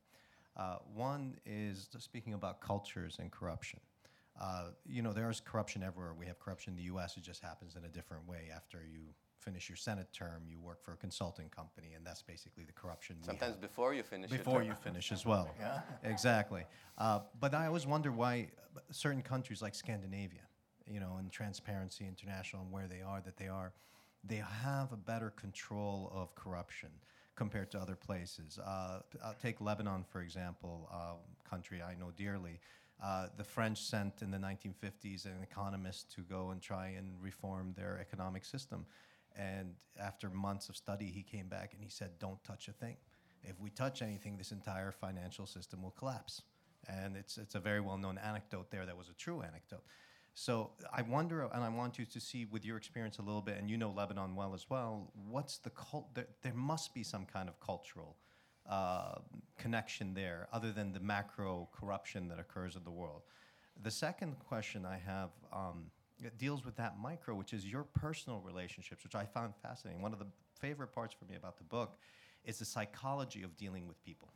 S6: Uh, one is speaking about cultures and corruption. Uh, you know, there is corruption everywhere. We have corruption in the US, it just happens in a different way. After you finish your Senate term, you work for a consulting company, and that's basically the corruption.
S3: Sometimes before you finish
S6: Before you finish as well.
S2: Yeah.
S6: Exactly. Uh, but I always wonder why certain countries like Scandinavia, you know, and Transparency International and where they are, that they are, they have a better control of corruption compared to other places. Uh, I'll take Lebanon, for example, uh, country I know dearly. Uh, the French sent in the 1950s an economist to go and try and reform their economic system. And after months of study, he came back and he said, Don't touch a thing. If we touch anything, this entire financial system will collapse. And it's, it's a very well known anecdote there that was a true anecdote. So I wonder, and I want you to see with your experience a little bit, and you know Lebanon well as well. What's the cult? There, there must be some kind of cultural uh, connection there, other than the macro corruption that occurs in the world. The second question I have um, deals with that micro, which is your personal relationships, which I found fascinating. One of the favorite parts for me about the book is the psychology of dealing with people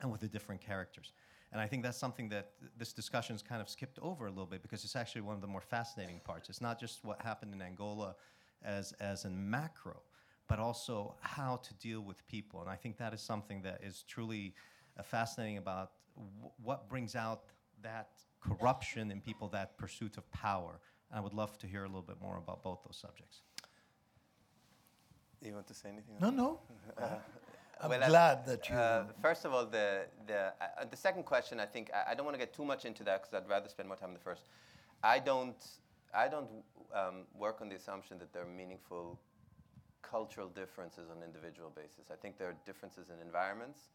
S6: and with the different characters. And I think that's something that this discussion discussion's kind of skipped over a little bit because it's actually one of the more fascinating parts. It's not just what happened in Angola as, as in macro, but also how to deal with people. And I think that is something that is truly uh, fascinating about w- what brings out that corruption in people, that pursuit of power. And I would love to hear a little bit more about both those subjects.
S3: Do you want to say anything?
S2: No, no. I'm
S3: Well, uh,
S2: glad that you.
S3: Uh, first of all, the the uh, the second question, I think I, I don't want to get too much into that because I'd rather spend more time on the first. I don't I don't um, work on the assumption that there are meaningful cultural differences on an individual basis. I think there are differences in environments,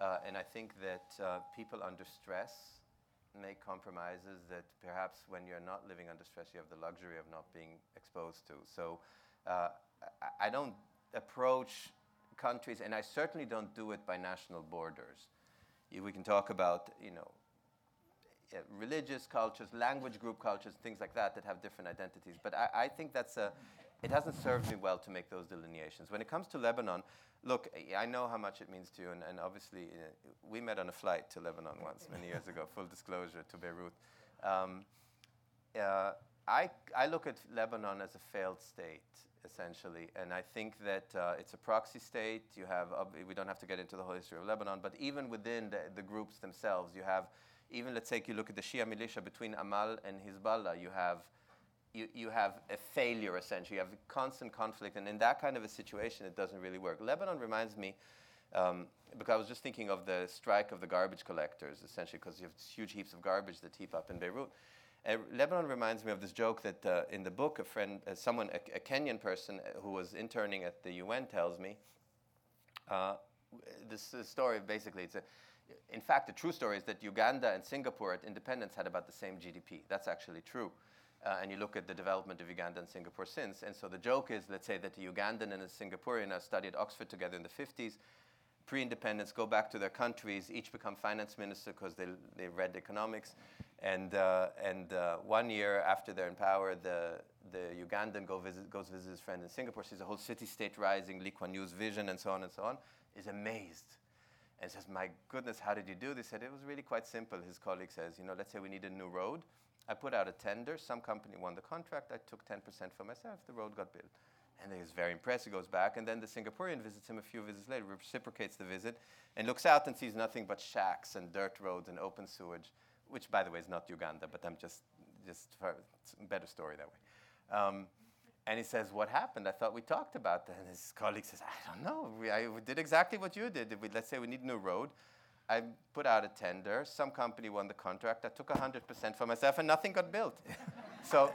S3: uh, and I think that uh, people under stress make compromises that perhaps when you're not living under stress, you have the luxury of not being exposed to. So uh, I, don't approach countries, and I certainly don't do it by national borders. We can talk about, you know, religious cultures, language group cultures, things like that that have different identities. But I, I think that's a, it hasn't served me well to make those delineations. When it comes to Lebanon, look, I- know how much it means to you, and, and obviously uh, we met on a flight to Lebanon once, many years ago, full disclosure, to Beirut. Um, uh, I, I look at Lebanon as a failed state, essentially, and I think that uh, it's a proxy state. You have, we don't have to get into the whole history of Lebanon, but even within the, the groups themselves, you have, even let's say you look at the Shia militia between Amal and Hezbollah, you have, you, you have a failure essentially. You have a constant conflict, and in that kind of a situation, it doesn't really work. Lebanon reminds me um, because I was just thinking of the strike of the garbage collectors, essentially, because you have huge heaps of garbage that heap up in Beirut. Uh, Lebanon reminds me of this joke that uh, in the book, a friend, uh, someone, a, a Kenyan person uh, who was interning at the UN tells me. Uh, this story basically, it's a, in fact, the true story is that Uganda and Singapore at independence had about the same GDP. That's actually true. Uh, and you look at the development of Uganda and Singapore since. And so the joke is, let's say that a Ugandan and a Singaporean have studied Oxford together in the 50s, pre-independence, go back to their countries, each become finance minister because they, they read economics. And, uh, and uh, one year after they're in power, the, the Ugandan go visit, goes visit his friend in Singapore, sees a whole city-state rising, Lee Kuan Yew's vision and so on and so on, is amazed and says, my goodness, how did you do this? He said, it was really quite simple. His colleague says, you know, let's say we need a new road. I put out a tender. Some company won the contract. I took 10% for myself. The road got built. And he was very impressed. He goes back, and then the Singaporean visits him a few visits later, reciprocates the visit, and looks out and sees nothing but shacks and dirt roads and open sewage, which, by the way, is not Uganda, but I'm just, just better story that way. Um, and he says, What happened? I thought we talked about that. And his colleague says, I don't know. We, I, we did exactly what you did. We, let's say we need a new road. I put out a tender. Some company won the contract. I took 100% for myself, and nothing got built. so,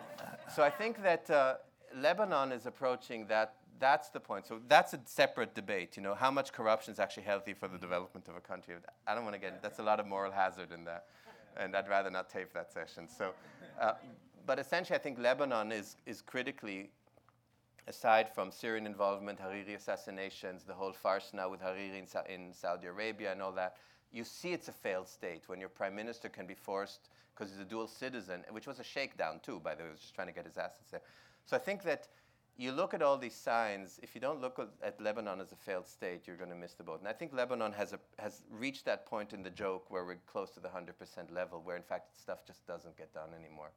S3: so I think that uh, Lebanon is approaching that. That's the point. So that's a separate debate. You know, how much corruption is actually healthy for the development of a country? I don't want to get. That's a lot of moral hazard in that, and I'd rather not tape that session. So, uh, but essentially, I think Lebanon is is critically, aside from Syrian involvement, Hariri assassinations, the whole farce now with Hariri in, Sa- in Saudi Arabia, and all that. You see, it's a failed state when your prime minister can be forced because he's a dual citizen, which was a shakedown too. By the way, he was just trying to get his assets there. So I think that you look at all these signs, if you don't look at, Lebanon as a failed state, you're going to miss the boat. And I think Lebanon has, a, has reached that point in the joke where we're close to the 100% level, where in fact stuff just doesn't get done anymore.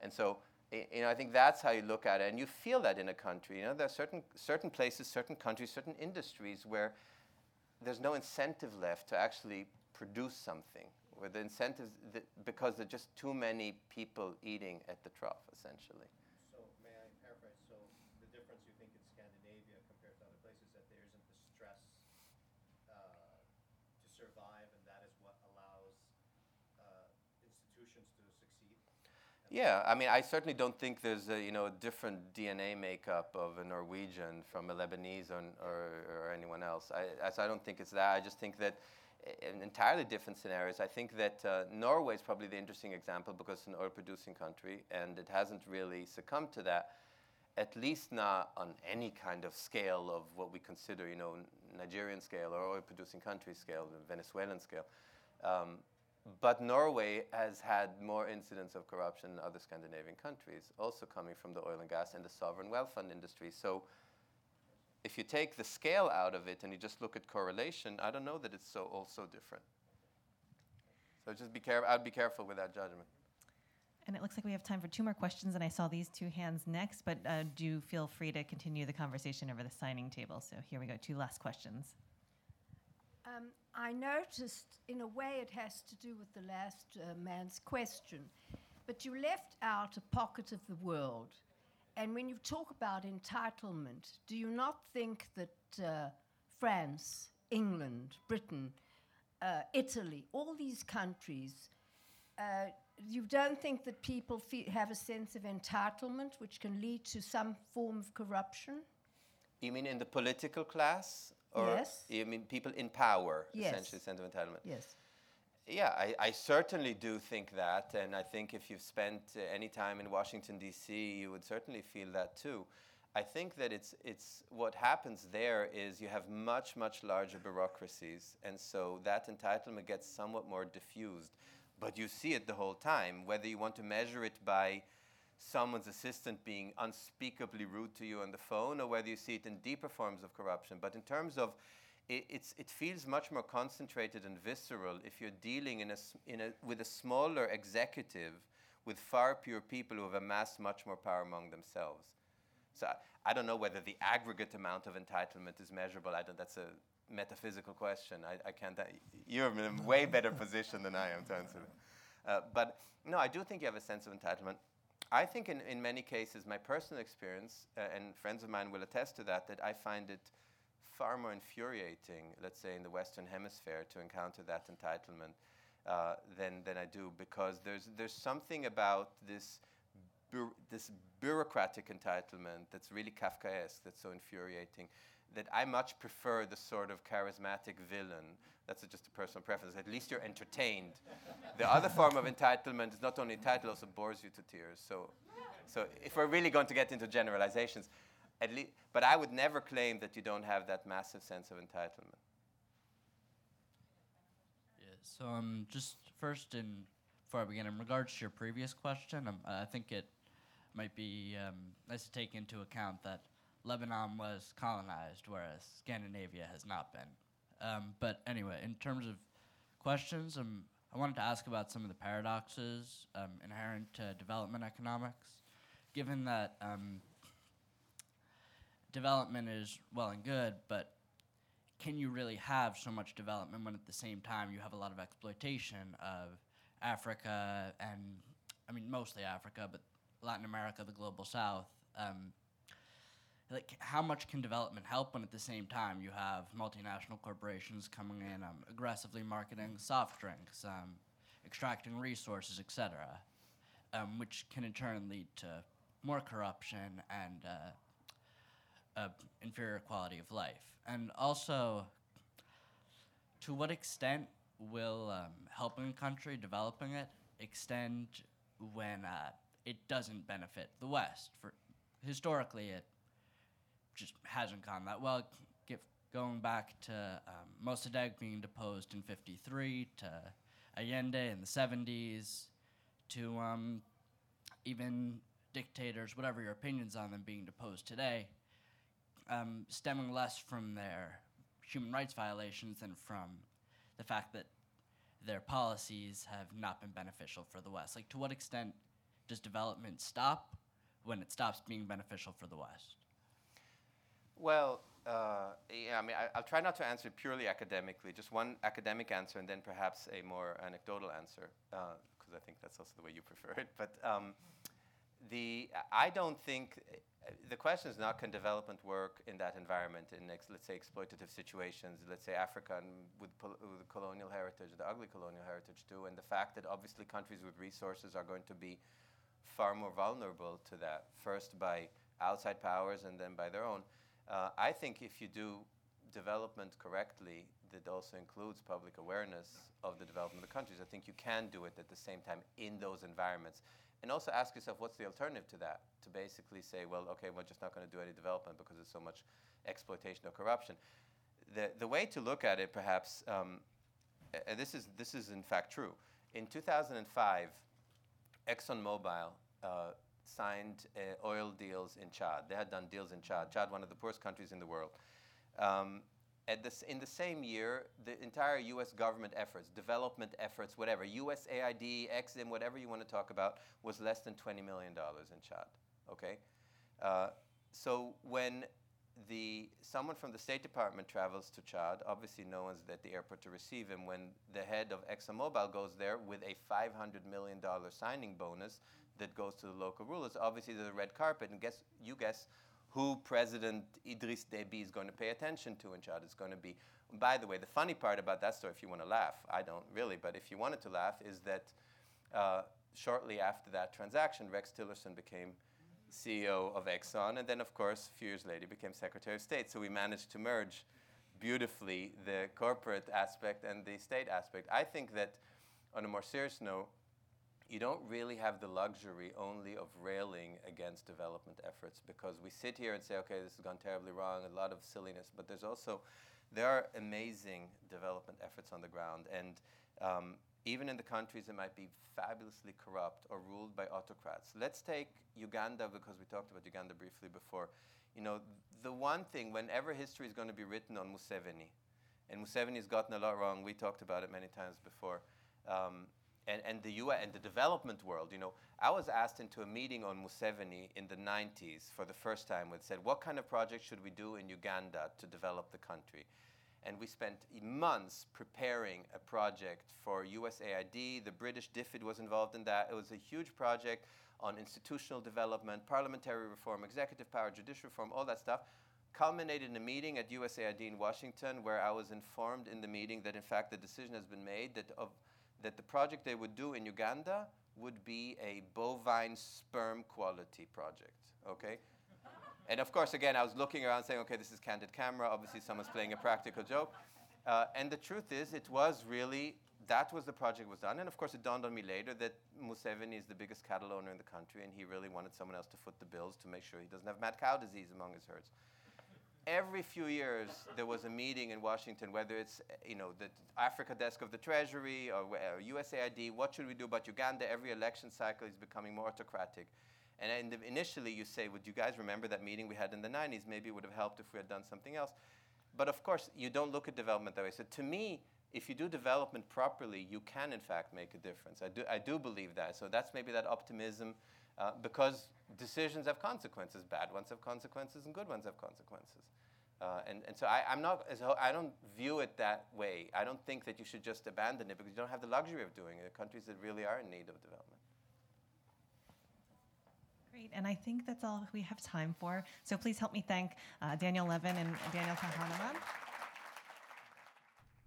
S3: And so, you know, I think that's how you look at it. And you feel that in a country. You know, there are certain, certain places, certain countries, certain industries where there's no incentive left to actually produce something, where the incentives, because there are just too many people eating at the trough, essentially.
S6: So may I paraphrase? So the difference you think in Scandinavia compared to other places that there isn't the stress uh, to survive, and that is what allows uh, institutions to succeed.
S3: Yeah, I mean, I certainly don't think there's a you know a different DNA makeup of a Norwegian from a Lebanese or, or, or anyone else. I, I, so I don't think it's that. I just think that in entirely different scenarios. I think that uh, Norway is probably the interesting example because it's an oil-producing country and it hasn't really succumbed to that. At least not on any kind of scale of what we consider, you know, Nigerian scale or oil-producing country scale, Venezuelan scale. Um, but Norway has had more incidents of corruption than other Scandinavian countries, also coming from the oil and gas and the sovereign wealth fund industry. So, if you take the scale out of it and you just look at correlation, I don't know that it's so all so different. So just be careful. I'd be careful with that judgment.
S4: And it looks like we have time for two more questions, and I saw these two hands next, but uh, do feel free to continue the conversation over the signing table. So here we go, two last questions.
S7: Um, I noticed, in a way, it has to do with the last uh, man's question, but you left out a pocket of the world. And when you talk about entitlement, do you not think that uh, France, England, Britain, uh, Italy, all these countries, uh, you don't think that people fe- have a sense of entitlement, which can lead to some form of corruption?
S3: You mean in the political class, or
S7: Yes.
S3: you mean people in power,
S7: Yes.
S3: essentially, sense of entitlement?
S7: Yes.
S3: Yeah, I, I certainly do think that, and I think if you've spent uh, any time in Washington D.C., you would certainly feel that too. I think that it's it's what happens there is you have much much larger bureaucracies, and so that entitlement gets somewhat more diffused, but you see it the whole time. Whether you want to measure it by someone's assistant being unspeakably rude to you on the phone, or whether you see it in deeper forms of corruption, but in terms of it, it feels much more concentrated and visceral if you're dealing in a, in a, with a smaller executive with far fewer people who have amassed much more power among themselves. So I, I don't know whether the aggregate amount of entitlement is measurable. I don't, that's a metaphysical question. I, I can't. a- You're in a way better position than I am to answer that. Uh, but no, I do think you have a sense of entitlement. I think in, in many cases, my personal experience, uh, and friends of mine will attest to that, that I find it far more infuriating, let's say in the Western Hemisphere, to encounter that entitlement uh, than, than I do, because there's, there's something about this, bu- this bureaucratic entitlement that's really Kafkaesque, that's so infuriating, that I much prefer the sort of charismatic villain. That's a- just a personal preference. At least you're entertained. the other form of entitlement is not only entitled, also bores you to tears. So, so if we're really going to get into generalizations, at least, but I would never claim that you don't have that massive sense of entitlement.
S8: Yeah, so um, just first, in before I begin, in regards to your previous question, um, I think it might be um, nice to take into account that Lebanon was colonized, whereas Scandinavia has not been. Um, but anyway, in terms of questions, um, I wanted to ask about some of the paradoxes um, inherent to development economics, given that um, development is well and good, but can you really have so much development when at the same time you have a lot of exploitation of Africa and, I mean, mostly Africa, but Latin America, the global south? Like, how much can development help when at the same time you have multinational corporations coming in, um, aggressively marketing soft drinks, um, extracting resources, etc., um, which can in turn lead to more corruption and uh, uh, inferior quality of life? And also, to what extent will um, helping a country, developing it, extend when uh, it doesn't benefit the West? For historically, it just hasn't gone that well. Get, going back to um, Mossadegh being deposed in '53, to Allende in the '70s, to um, even dictators, whatever your opinions on them, being deposed today, um, stemming less from their human rights violations than from the fact that their policies have not been beneficial for the West. Like, to what extent does development stop when it stops being beneficial for the West?
S3: Well, uh, yeah, I mean, I, will try not to answer purely academically, just one academic answer and then perhaps a more anecdotal answer, because uh, I think that's also the way you prefer it. But um, the, I don't think the question is not can development work in that environment in ex, let's say exploitative situations let's say africa and with, pol- with colonial heritage the ugly colonial heritage too and the fact that obviously countries with resources are going to be far more vulnerable to that first by outside powers and then by their own uh, i think if you do development correctly that also includes public awareness of the development of the countries i think you can do it at the same time in those environments and also ask yourself what's the alternative to that? To basically say, well, okay, we're just not going to do any development because there's so much exploitation or corruption. The, the way to look at it, perhaps, um, and this is, this is in fact true. In 2005, ExxonMobil uh, signed uh, oil deals in Chad. They had done deals in Chad, Chad, one of the poorest countries in the world. Um, at this, in the same year, the entire US government efforts, development efforts, whatever, USAID, EXIM, whatever you want to talk about, was less than $20 million in Chad. Okay? Uh, so when the, someone from the State Department travels to Chad, obviously no one's at the airport to receive him. When the head of ExxonMobil goes there with a $500 million signing bonus that goes to the local rulers, obviously there's a red carpet, and guess, you guess who President Idris Deby is going to pay attention to in Chad. It's going to be, by the way, the funny part about that story, if you want to laugh, I don't really, but if you wanted to laugh, is that uh, shortly after that transaction, Rex Tillerson became CEO of Exxon, and then, of course, a few years later, became Secretary of State. So we managed to merge beautifully the corporate aspect and the state aspect. I think that, on a more serious note, you don't really have the luxury only of railing against development efforts because we sit here and say, okay, this has gone terribly wrong, a lot of silliness, but there's also, there are amazing development efforts on the ground. And um, even in the countries that might be fabulously corrupt or ruled by autocrats. Let's take Uganda because we talked about Uganda briefly before. You know, the one thing, whenever history is going to be written on Museveni, and Museveni has gotten a lot wrong, we talked about it many times before. Um, and, and the UN and the development world. You know, I was asked into a meeting on Museveni in the 90s for the first time. It said, "What kind of project should we do in Uganda to develop the country?" And we spent months preparing a project for USAID. The British DFID was involved in that. It was a huge project on institutional development, parliamentary reform, executive power, judicial reform, all that stuff culminated in a meeting at USAID in Washington where I was informed in the meeting that in fact the decision has been made that of that the project they would do in Uganda would be a bovine sperm quality project. Okay? and of course, again, I was looking around saying, okay, this is candid camera. Obviously, someone's playing a practical joke. Uh, and the truth is, it was really, that was the project was done. And of course, it dawned on me later that Museveni is the biggest cattle owner in the country, and he really wanted someone else to foot the bills to make sure he doesn't have mad cow disease among his herds every few years there was a meeting in Washington, whether it's you know the Africa desk of the Treasury or, or USAID. What should we do about Uganda? Every election cycle is becoming more autocratic. And initially, you say, "Would you guys remember that meeting we had in the '90s? Maybe it would have helped if we had done something else." But of course, you don't look at development that way. So to me, if you do development properly, you can in fact make a difference. I do, I do believe that. So that's maybe that optimism, uh, because decisions have consequences. Bad ones have consequences, and good ones have consequences. Uh, and, and so I, am not, I don't view it that way. I don't think that you should just abandon it because you don't have the luxury of doing it. Countries that really are in need of development.
S4: Great, and I think that's all we have time for. So please help me thank uh, Daniel Levin and Daniel Kahneman.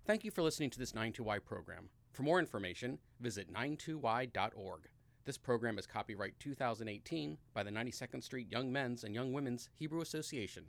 S1: Thank you for listening to this 92Y program. For more information, visit 92y.org. This program is copyright 2018 by the 92nd Street Young Men's and Young Women's Hebrew Association.